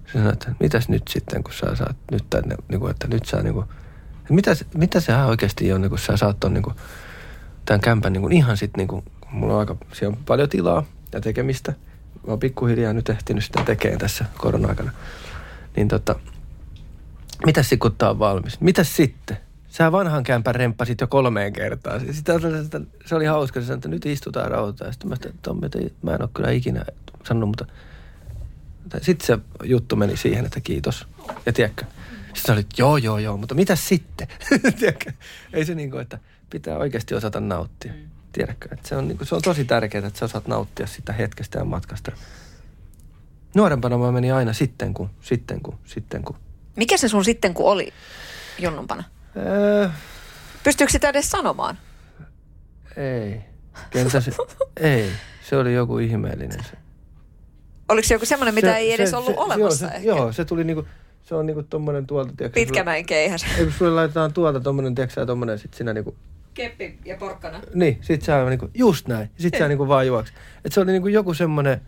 Se sanoi, että mitäs nyt sitten, kun sä saat nyt tänne, niin kuin, että nyt sä niin kuin, mitä, mitä se oikeasti on, niin kun sä saat ton, niin kuin, tämän kämpän niin kuin, ihan sitten, niin kuin, mulla on aika, siellä on paljon tilaa ja tekemistä. Mä oon pikkuhiljaa nyt ehtinyt sitä tekemään tässä korona-aikana. Niin tota, mitäs kun tää on valmis? Mitäs sitten? Sä vanhan kämpän remppasit jo kolmeen kertaan. Sitä, sitä, se oli hauska. Se sanoi, että nyt istutaan rautaa. Sitten mä, sanoin, että Tommi, että mä en ole kyllä ikinä sanonut, mutta... Sitten se juttu meni siihen, että kiitos. Ja tiedätkö, sitten oli, joo, joo, joo, mutta mitä sitten? *laughs* tiedätkö, ei se niin kuin, että pitää oikeasti osata nauttia. Tiedätkö, että se on, niin kuin, se on tosi tärkeää, että sä osaat nauttia sitä hetkestä ja matkasta. Nuorempana mä menin aina sitten kun, sitten kun, sitten kun. Mikä se sun sitten kun oli junnumpana? Öö, Pystyykö sitä edes sanomaan? ei. Kentä se? *laughs* ei. Se oli joku ihmeellinen se. Oliko se joku semmoinen, mitä se, ei edes se, ollut se, olemassa joo, se, ehkä? joo, se tuli niinku, se on niinku tommonen tuolta, tiedätkö? Pitkämäen keihäs. *laughs* Ei, kun sulle laitetaan tuolta tommonen, tiedätkö sä, tommonen sit sinä niinku, Keppi ja porkkana. niin, sit sä niinku, just näin. Sit sä niinku vaan juoks. Et se oli niinku joku semmonen,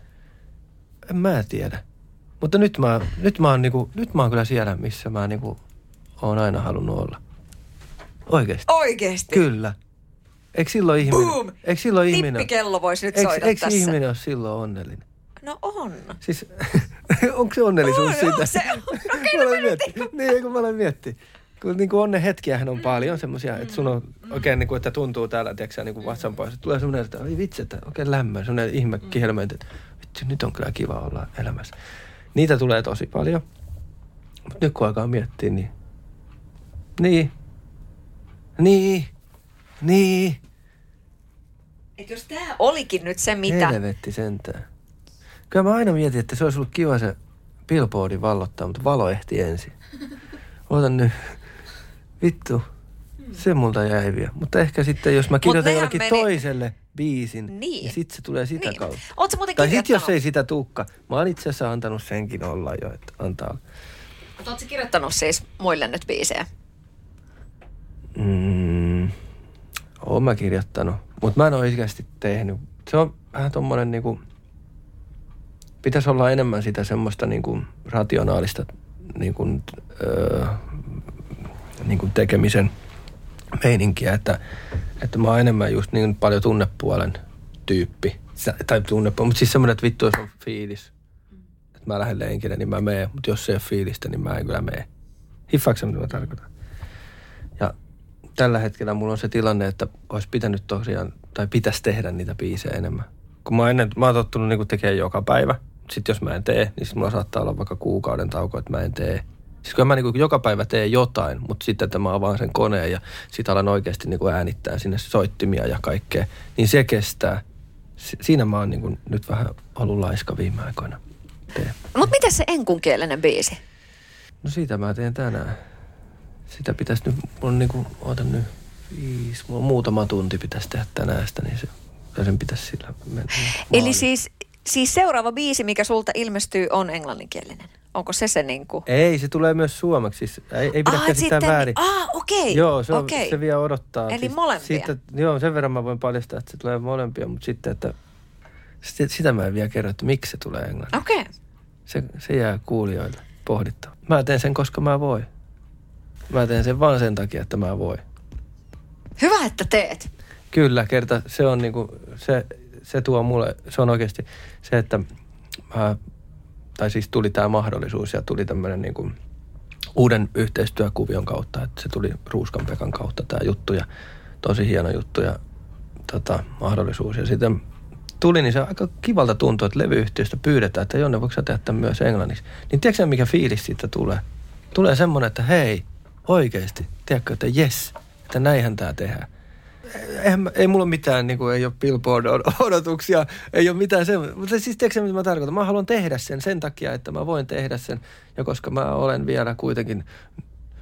en mä tiedä. Mutta nyt mä, nyt mä oon niinku, nyt mä oon kyllä siellä, missä mä niinku oon aina halunnut olla. Oikeesti. Oikeesti? Kyllä. Eikö silloin ihminen, Boom! eikö silloin ihminen, Tippikello voisi nyt eikö, soida eikö tässä. ihminen ole silloin onnellinen? No on. Siis, *laughs* onko se onnellisuus On, siitä? on se. *laughs* No mä olen miettinyt. Niin, kun mä olen miettinyt. Kun niin kuin onnen hetkiähän on paljon semmoisia, että sun on oikein niin kuin, että tuntuu täällä, tiedätkö niin kuin vatsan pois. Tulee semmoinen, että oi vitsi, että oikein lämmö. Semmoinen ihme kihelmöinti, että vitsi, nyt on kyllä kiva olla elämässä. Niitä tulee tosi paljon. Mutta nyt kun alkaa miettiä, niin... Niin. Niin. Niin. Et jos tää olikin nyt se, mitä... Helvetti sentään. Kyllä mä aina mietin, että se olisi ollut kiva se billboardin vallottaa, mutta valo ehti ensin. *laughs* Otan nyt. Vittu. Se multa jäi vielä. Mutta ehkä sitten, jos mä kirjoitan jollekin meni- toiselle biisin, Niin. niin sit se tulee sitä Niin. kautta. Oot sä muuten Tai sit jos ei sitä tukka. Mä oon itse asiassa antanut senkin olla jo, että antaa. Mutta oot sä kirjoittanut siis muille nyt biisejä? Mm, oon mä kirjoittanut, mutta mä en ole oikeasti tehnyt. Se on vähän tommonen niinku, pitäisi olla enemmän sitä semmoista niinku rationaalista niinku, öö, niinku tekemisen meininkiä, että, että mä oon enemmän just niin paljon tunnepuolen tyyppi. Tai tunnepuolen, mutta siis semmoinen, että vittu jos on fiilis, että mä lähden lenkille, niin mä meen, mutta jos ei ole fiilistä, niin mä en kyllä mene. Hiffaatko mitä mä tarkoitan? Tällä hetkellä mulla on se tilanne, että olisi pitänyt tosiaan, tai pitäisi tehdä niitä biisejä enemmän. Kun mä, oon ennen, mä oon tottunut niin tekemään joka päivä. Sitten jos mä en tee, niin mulla saattaa olla vaikka kuukauden tauko, että mä en tee. Siis kyllä mä niin joka päivä teen jotain, mutta sitten, että mä avaan sen koneen ja sit alan oikeasti niin äänittää sinne soittimia ja kaikkea, niin se kestää. Si- siinä mä oon niin nyt vähän ollut laiska viime aikoina. Mutta miten se enkunkielinen biisi? No siitä mä teen tänään. Sitä pitäisi nyt, on niinku, oota nyt, viisi, muutama tunti pitäisi tehdä tänään sitä, niin se, sen pitäisi sillä mennä. Eli maaliin. siis, siis seuraava biisi, mikä sulta ilmestyy, on englanninkielinen. Onko se se niinku... Ei, se tulee myös suomeksi, siis ei, ei pidä Ah, käsittää sitten- väärin. Ah, okei. Joo, se, on, okei. se vielä odottaa. Eli molempia. Siitä, joo, sen verran mä voin paljastaa, että se tulee molempia, mutta sitten, että sitä, sitä mä en vielä kerro, että miksi se tulee englanniksi. Okei. Okay. Se, se jää kuulijoille pohdittava. Mä teen sen, koska mä voin. Mä teen sen vaan sen takia, että mä voin. Hyvä, että teet. Kyllä, kerta se on niinku, se, se tuo mulle, se on oikeasti se, että mä, tai siis tuli tämä mahdollisuus ja tuli tämmöinen niinku uuden yhteistyökuvion kautta, että se tuli Ruuskan Pekan kautta tämä juttu ja tosi hieno juttu ja tota, mahdollisuus. Ja sitten tuli, niin se aika kivalta tuntui, että levyyhtiöstä pyydetään, että Jonne, voiko sä tehdä tämän myös englanniksi? Niin tiedätkö mikä fiilis siitä tulee? Tulee semmoinen, että hei, oikeasti, tiedätkö, että jes, että näinhän tämä tehdään eihän, ei mulla mitään, niin kuin, ei ole billboard-odotuksia, ei ole mitään semmoista. Mutta siis tiedätkö mitä mä tarkoitan? Mä haluan tehdä sen sen takia, että mä voin tehdä sen. Ja koska mä olen vielä kuitenkin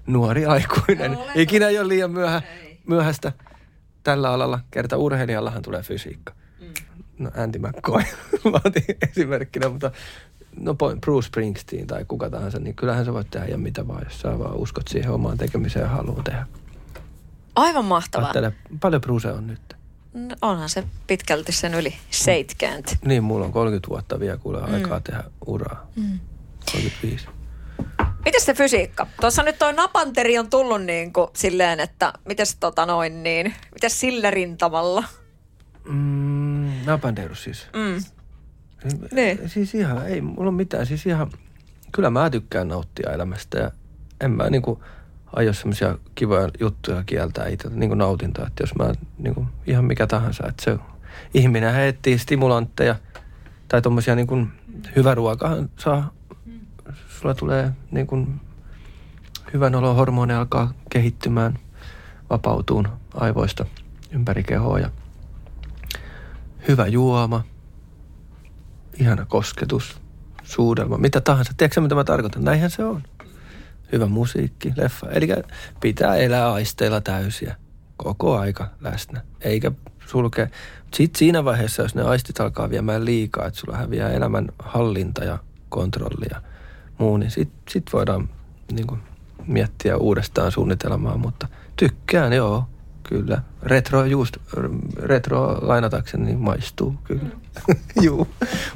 nuori aikuinen. No. Ikinä ei ole liian myöhä, Ei. myöhäistä tällä alalla. Kerta urheilijallahan tulee fysiikka. Mm. No Andy McCoy, *laughs* mä otin esimerkkinä, mutta no Bruce Springsteen tai kuka tahansa, niin kyllähän sä voit tehdä ja mitä vaan, jos sä vaan uskot siihen omaan tekemiseen ja haluaa tehdä. Aivan mahtavaa. Ajattele, paljon Bruce on nyt. No, Onhan se pitkälti sen yli 70. Niin, mulla on 30 vuotta vielä kuule aikaa tehdä uraa. Mm. 35. Miten se fysiikka? Tuossa nyt toi napanteri on tullut niin kuin silleen, että mites tota noin niin, mites sillä rintamalla? Mm, Napandeus siis. Mm. Niin. Siis ihan, ei mulla ole mitään. Siis ihan, kyllä mä tykkään nauttia elämästä ja en mä niinku aio semmoisia kivoja juttuja kieltää itse, niin kuin nautintoa. Että jos mä niin kuin, ihan mikä tahansa, että se ihminen etsii stimulantteja tai tuommoisia niin kuin, hyvä ruokahan saa, sulla tulee niin kuin, hyvän olon hormoni alkaa kehittymään, vapautuun aivoista ympäri kehoa ja hyvä juoma, ihana kosketus, suudelma, mitä tahansa. Tiedätkö mitä mä tarkoitan? Näinhän se on. Hyvä musiikki, leffa. Eli pitää elää aisteilla täysiä koko aika läsnä, eikä sulkea. Sitten siinä vaiheessa, jos ne aistit alkaa viemään liikaa, että sulla häviää elämän hallinta ja kontrolli ja muu, niin sitten sit voidaan niin kuin, miettiä uudestaan suunnitelmaa, mutta tykkään joo, kyllä. Retro just, retro lainatakseni niin maistuu, kyllä. Mm. *laughs* Juu,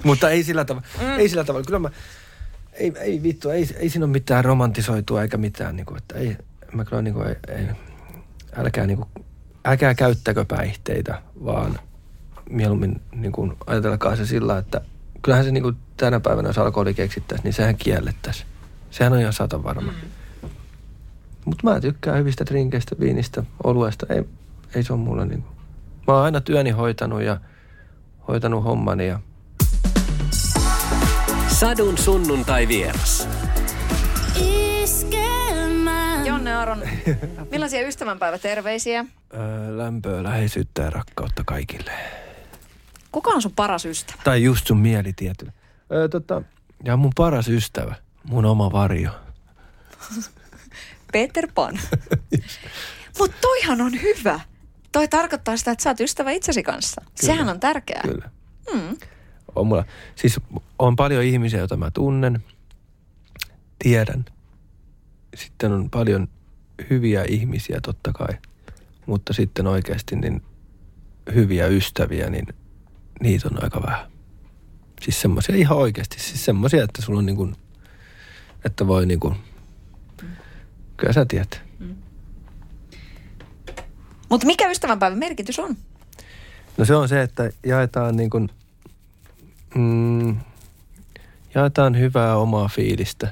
mutta ei sillä tavalla, mm. ei sillä tavalla. Kyllä mä, ei, ei vittu, ei, ei siinä ole mitään romantisoitua eikä mitään, niin kuin, että ei, mä kyllä niin kuin, ei, ei, älkää niin kuin, älkää käyttäkö päihteitä, vaan mieluummin niin kuin, ajatelkaa se sillä, että kyllähän se niin kuin, tänä päivänä, jos alkoholi keksittäisiin, niin sehän kiellettäisiin. Sehän on ihan sata varma. Mm. Mutta mä tykkään hyvistä drinkeistä, viinistä, oluesta. Ei, ei se ole mulle niin kuin. Mä oon aina työni hoitanut ja hoitanut hommani ja Sadun sunnuntai vieras. Jonne Aron, millaisia ystävänpäiväterveisiä? Öö, lämpöä, läheisyyttä ja rakkautta kaikille. Kuka on sun paras ystävä? Tai just sun mieli tietyllä. Öö, tota, ja mun paras ystävä, mun oma varjo. Peter Pan. *laughs* Mutta toihan on hyvä. Toi tarkoittaa sitä, että sä oot ystävä itsesi kanssa. Kyllä. Sehän on tärkeää. Kyllä. Mm. On mulla, siis on paljon ihmisiä, joita mä tunnen, tiedän. Sitten on paljon hyviä ihmisiä totta kai, mutta sitten oikeasti niin hyviä ystäviä, niin niitä on aika vähän. Siis semmoisia ihan oikeasti, siis semmoisia, että sulla on niin kuin, että voi niin kuin, kyllä sä tiedät. Mm. Mutta mikä ystävänpäivän merkitys on? No se on se, että jaetaan niin kuin mm, jaetaan hyvää omaa fiilistä.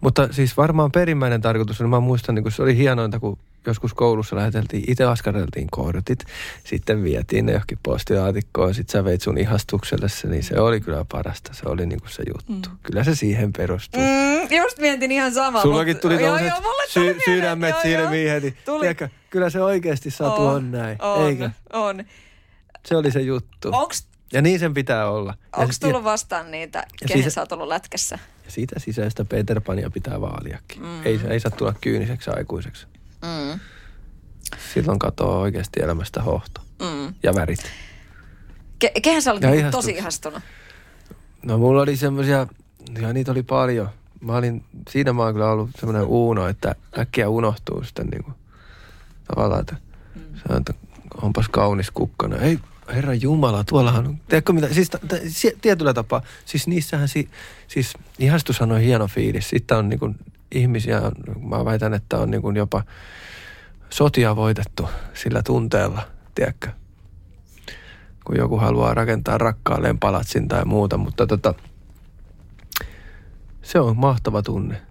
Mutta siis varmaan perimmäinen tarkoitus on, mä muistan, niin kun se oli hienointa, kun joskus koulussa läheteltiin, itse askareltiin kortit, sitten vietiin ne johonkin postilaatikkoon, sitten sä veit sun ihastukselle se, niin se oli kyllä parasta, se oli niin kuin se juttu. Mm. Kyllä se siihen perustuu. Mm, just mietin ihan samaa. Sullakin tuli tuollaiset sy- sydämet silmiin heti. Tiedätkö, kyllä se oikeasti satu on, on näin, on, eikä? On. Se oli se juttu. Onks ja niin sen pitää olla. Onko tullut vastaan niitä, kehen sisä... sä oot ollut lätkässä? Ja siitä sisäistä Peter Pania pitää vaaliakin. Mm. Ei, ei saa tulla kyyniseksi aikuiseksi. Mm. Silloin katoaa oikeasti elämästä hohto mm. ja värit. Ke- kehen sä olit niin tosi ihastunut? No mulla oli semmoisia, ja niitä oli paljon. Mä olin, siinä mä oon kyllä ollut semmoinen uuno, että äkkiä unohtuu sitten niin kuin, tavallaan, että, mm. se on, että onpas kaunis kukkana. Ei, Herra Jumala, tuollahan on, tiedätkö mitä, siis t- t- tietyllä tapaa, siis niissähän, si, siis ihastushan on hieno fiilis. Sitten on niin kuin, ihmisiä, mä väitän, että on niin kuin jopa sotia voitettu sillä tunteella, tiedätkö? Kun joku haluaa rakentaa rakkaalleen palatsin tai muuta, mutta tota, se on mahtava tunne.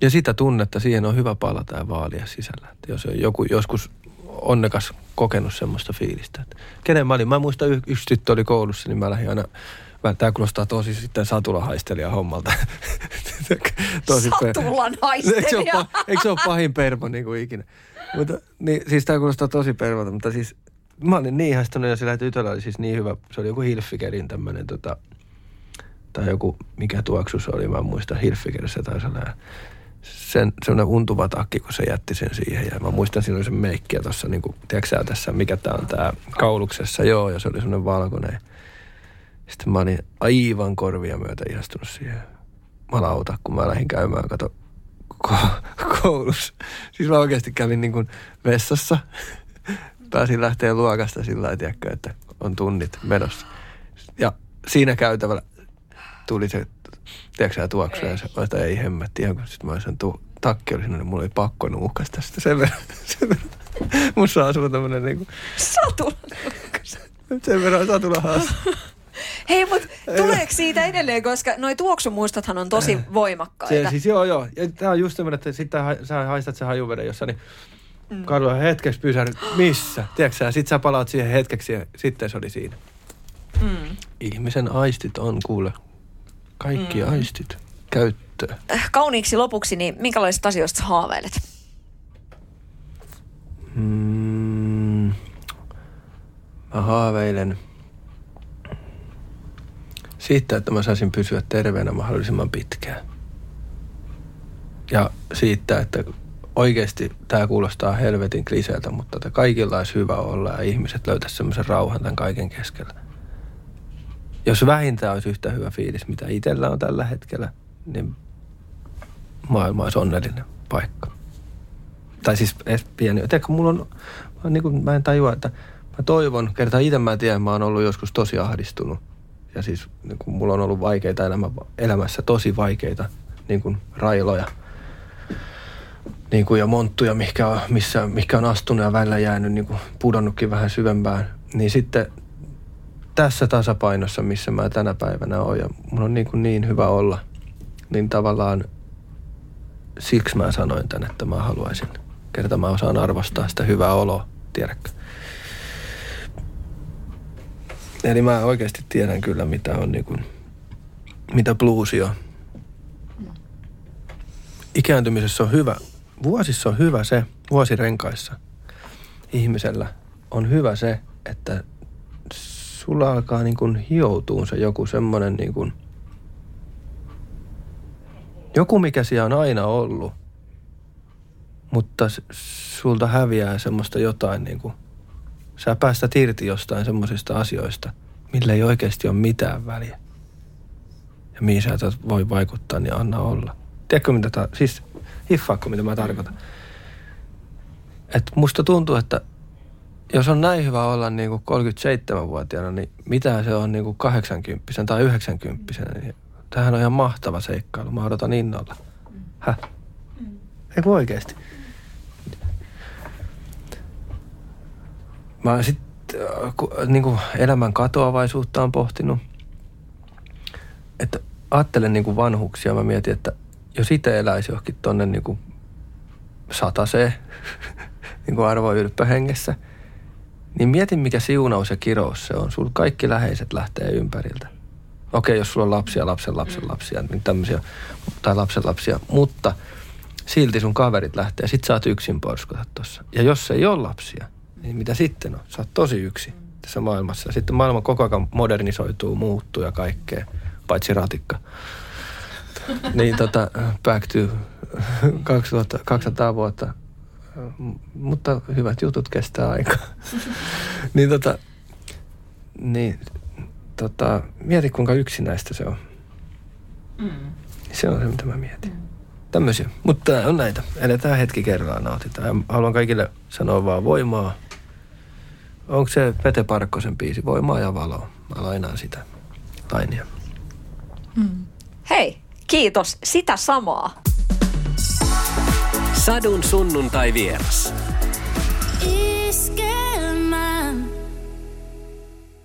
Ja sitä tunnetta siihen on hyvä palata ja vaalia sisällä. Että jos joku joskus onnekas kokenut semmoista fiilistä. Että kenen mä olin? Mä muistan yksi tyttö oli koulussa, niin mä lähdin aina Tämä kuulostaa tosi sitten satulahaistelija hommalta. *laughs* tosi Satulan haistelija. Eikö se ole, eikö se ole pahin pervo niin kuin ikinä? Mutta, niin, siis tämä kuulostaa tosi pervolta, mutta siis mä olin niin ihastunut ja sillä tytöllä oli siis niin hyvä. Se oli joku Hilfikerin tämmöinen tota, tai joku, mikä tuoksu se oli, mä muistan Hilfikerissä taisi olla sen, semmoinen untuva takki, kun se jätti sen siihen. Ja mä muistan silloin sen meikkiä tuossa, niin kuin, tiedätkö tässä, mikä tämä on tämä kauluksessa, joo, ja se oli semmoinen valkoinen. Sitten mä olin aivan korvia myötä ihastunut siihen. Malauta, kun mä lähdin käymään, kato, koulussa. Siis mä oikeasti kävin niin kuin vessassa. Pääsin lähteä luokasta sillä lailla, että on tunnit menossa. Ja siinä käytävällä tuli se tiedätkö sä tuoksu, ja se, että ei hemmetti, ihan kun sitten mä olisin, tu, takki oli sinne, niin mulla oli pakko nuuhkasta sitä sen verran. Sen verran. Musta asuu tämmönen niinku... Satula Sen verran satula haas. Hei, mutta tuleeko siitä edelleen, koska noi tuoksumuistothan on tosi voimakkaita. Se, siis joo, joo. Ja tää on just semmoinen, että sitten sä haistat sen hajuveden jossa, niin mm. Karlo hetkeksi pysähdy, missä? Tiedätkö sä, sit sä palaat siihen hetkeksi ja sitten se oli siinä. Mm. Ihmisen aistit on kuule, kaikki mm. aistit käyttöön. Äh, Kauniiksi lopuksi, niin minkälaisista asioista sä haaveilet? Mm, mä haaveilen siitä, että mä saisin pysyä terveenä mahdollisimman pitkään. Ja siitä, että oikeasti tämä kuulostaa helvetin kliseeltä, mutta että kaikilla olisi hyvä olla ja ihmiset löytäisi semmoisen rauhan tämän kaiken keskellä. Jos vähintään olisi yhtä hyvä fiilis, mitä itsellä on tällä hetkellä, niin maailma olisi onnellinen paikka. Tai siis edes pieni. Tiedätkö, mulla on, mä, niin kuin, mä en tajua, että mä toivon, kertaa itse mä tiedän, mä oon ollut joskus tosi ahdistunut. Ja siis niin kuin, mulla on ollut vaikeita elämä, elämässä, tosi vaikeita niin kuin railoja. Niin kuin, ja monttuja, mikä on, missä, mikä on astunut ja välillä jäänyt niin kuin, pudonnutkin vähän syvempään. Niin sitten tässä tasapainossa, missä mä tänä päivänä oon ja mun on niin, kuin niin hyvä olla, niin tavallaan siksi mä sanoin tän, että mä haluaisin, kerta mä osaan arvostaa sitä hyvää oloa, tiedätkö? Eli mä oikeasti tiedän kyllä, mitä on niin kuin, mitä bluesi on. Ikääntymisessä on hyvä, vuosissa on hyvä se, vuosirenkaissa ihmisellä on hyvä se, että sulla alkaa niin kuin hioutua se joku semmoinen niin kuin, joku mikä siellä on aina ollut, mutta sulta häviää semmoista jotain niin kuin, sä päästät irti jostain semmoisista asioista, millä ei oikeasti ole mitään väliä. Ja mihin sä et voi vaikuttaa, niin anna olla. Tiedätkö mitä tää, siis hiffaakko mitä mä tarkoitan? Et musta tuntuu, että jos on näin hyvä olla niin kuin 37-vuotiaana, niin mitä se on niin kuin 80 tai 90 niin tämähän on ihan mahtava seikkailu. Mä odotan innolla. Häh? Eikö oikeasti? Mä sitten äh, niin kuin elämän katoavaisuutta on pohtinut. Että ajattelen niin kuin vanhuksia. Mä mietin, että jos itse eläisi johonkin tonne niin kuin sataseen, *laughs* niin kuin arvo hengessä, niin mietin mikä siunaus ja kirous se on. Sulla kaikki läheiset lähtee ympäriltä. Okei, jos sulla on lapsia, lapsen lapsen mm. lapsia, niin tämmöisiä, tai lapsen lapsia, mutta silti sun kaverit lähtee. Sit sä oot yksin porskutat tossa. Ja jos ei ole lapsia, niin mitä sitten on? Sä oot tosi yksi tässä maailmassa. Sitten maailma koko ajan modernisoituu, muuttuu ja kaikkea, paitsi ratikka. *laughs* niin tota, back to 2200 vuotta. Mutta hyvät jutut kestää aikaa. *laughs* niin tota, niin tota, mieti kuinka yksinäistä se on. Mm. Se on se, mitä mä mietin. Mm. Tämmöisiä. Mutta on näitä. Eletään hetki kerrallaan, nautitaan. haluan kaikille sanoa vaan voimaa. Onko se Pete Parkkosen biisi Voimaa ja valoa? Mä lainaan sitä lainia. Mm. Hei, kiitos. Sitä samaa. Sadun sunnuntai vieras.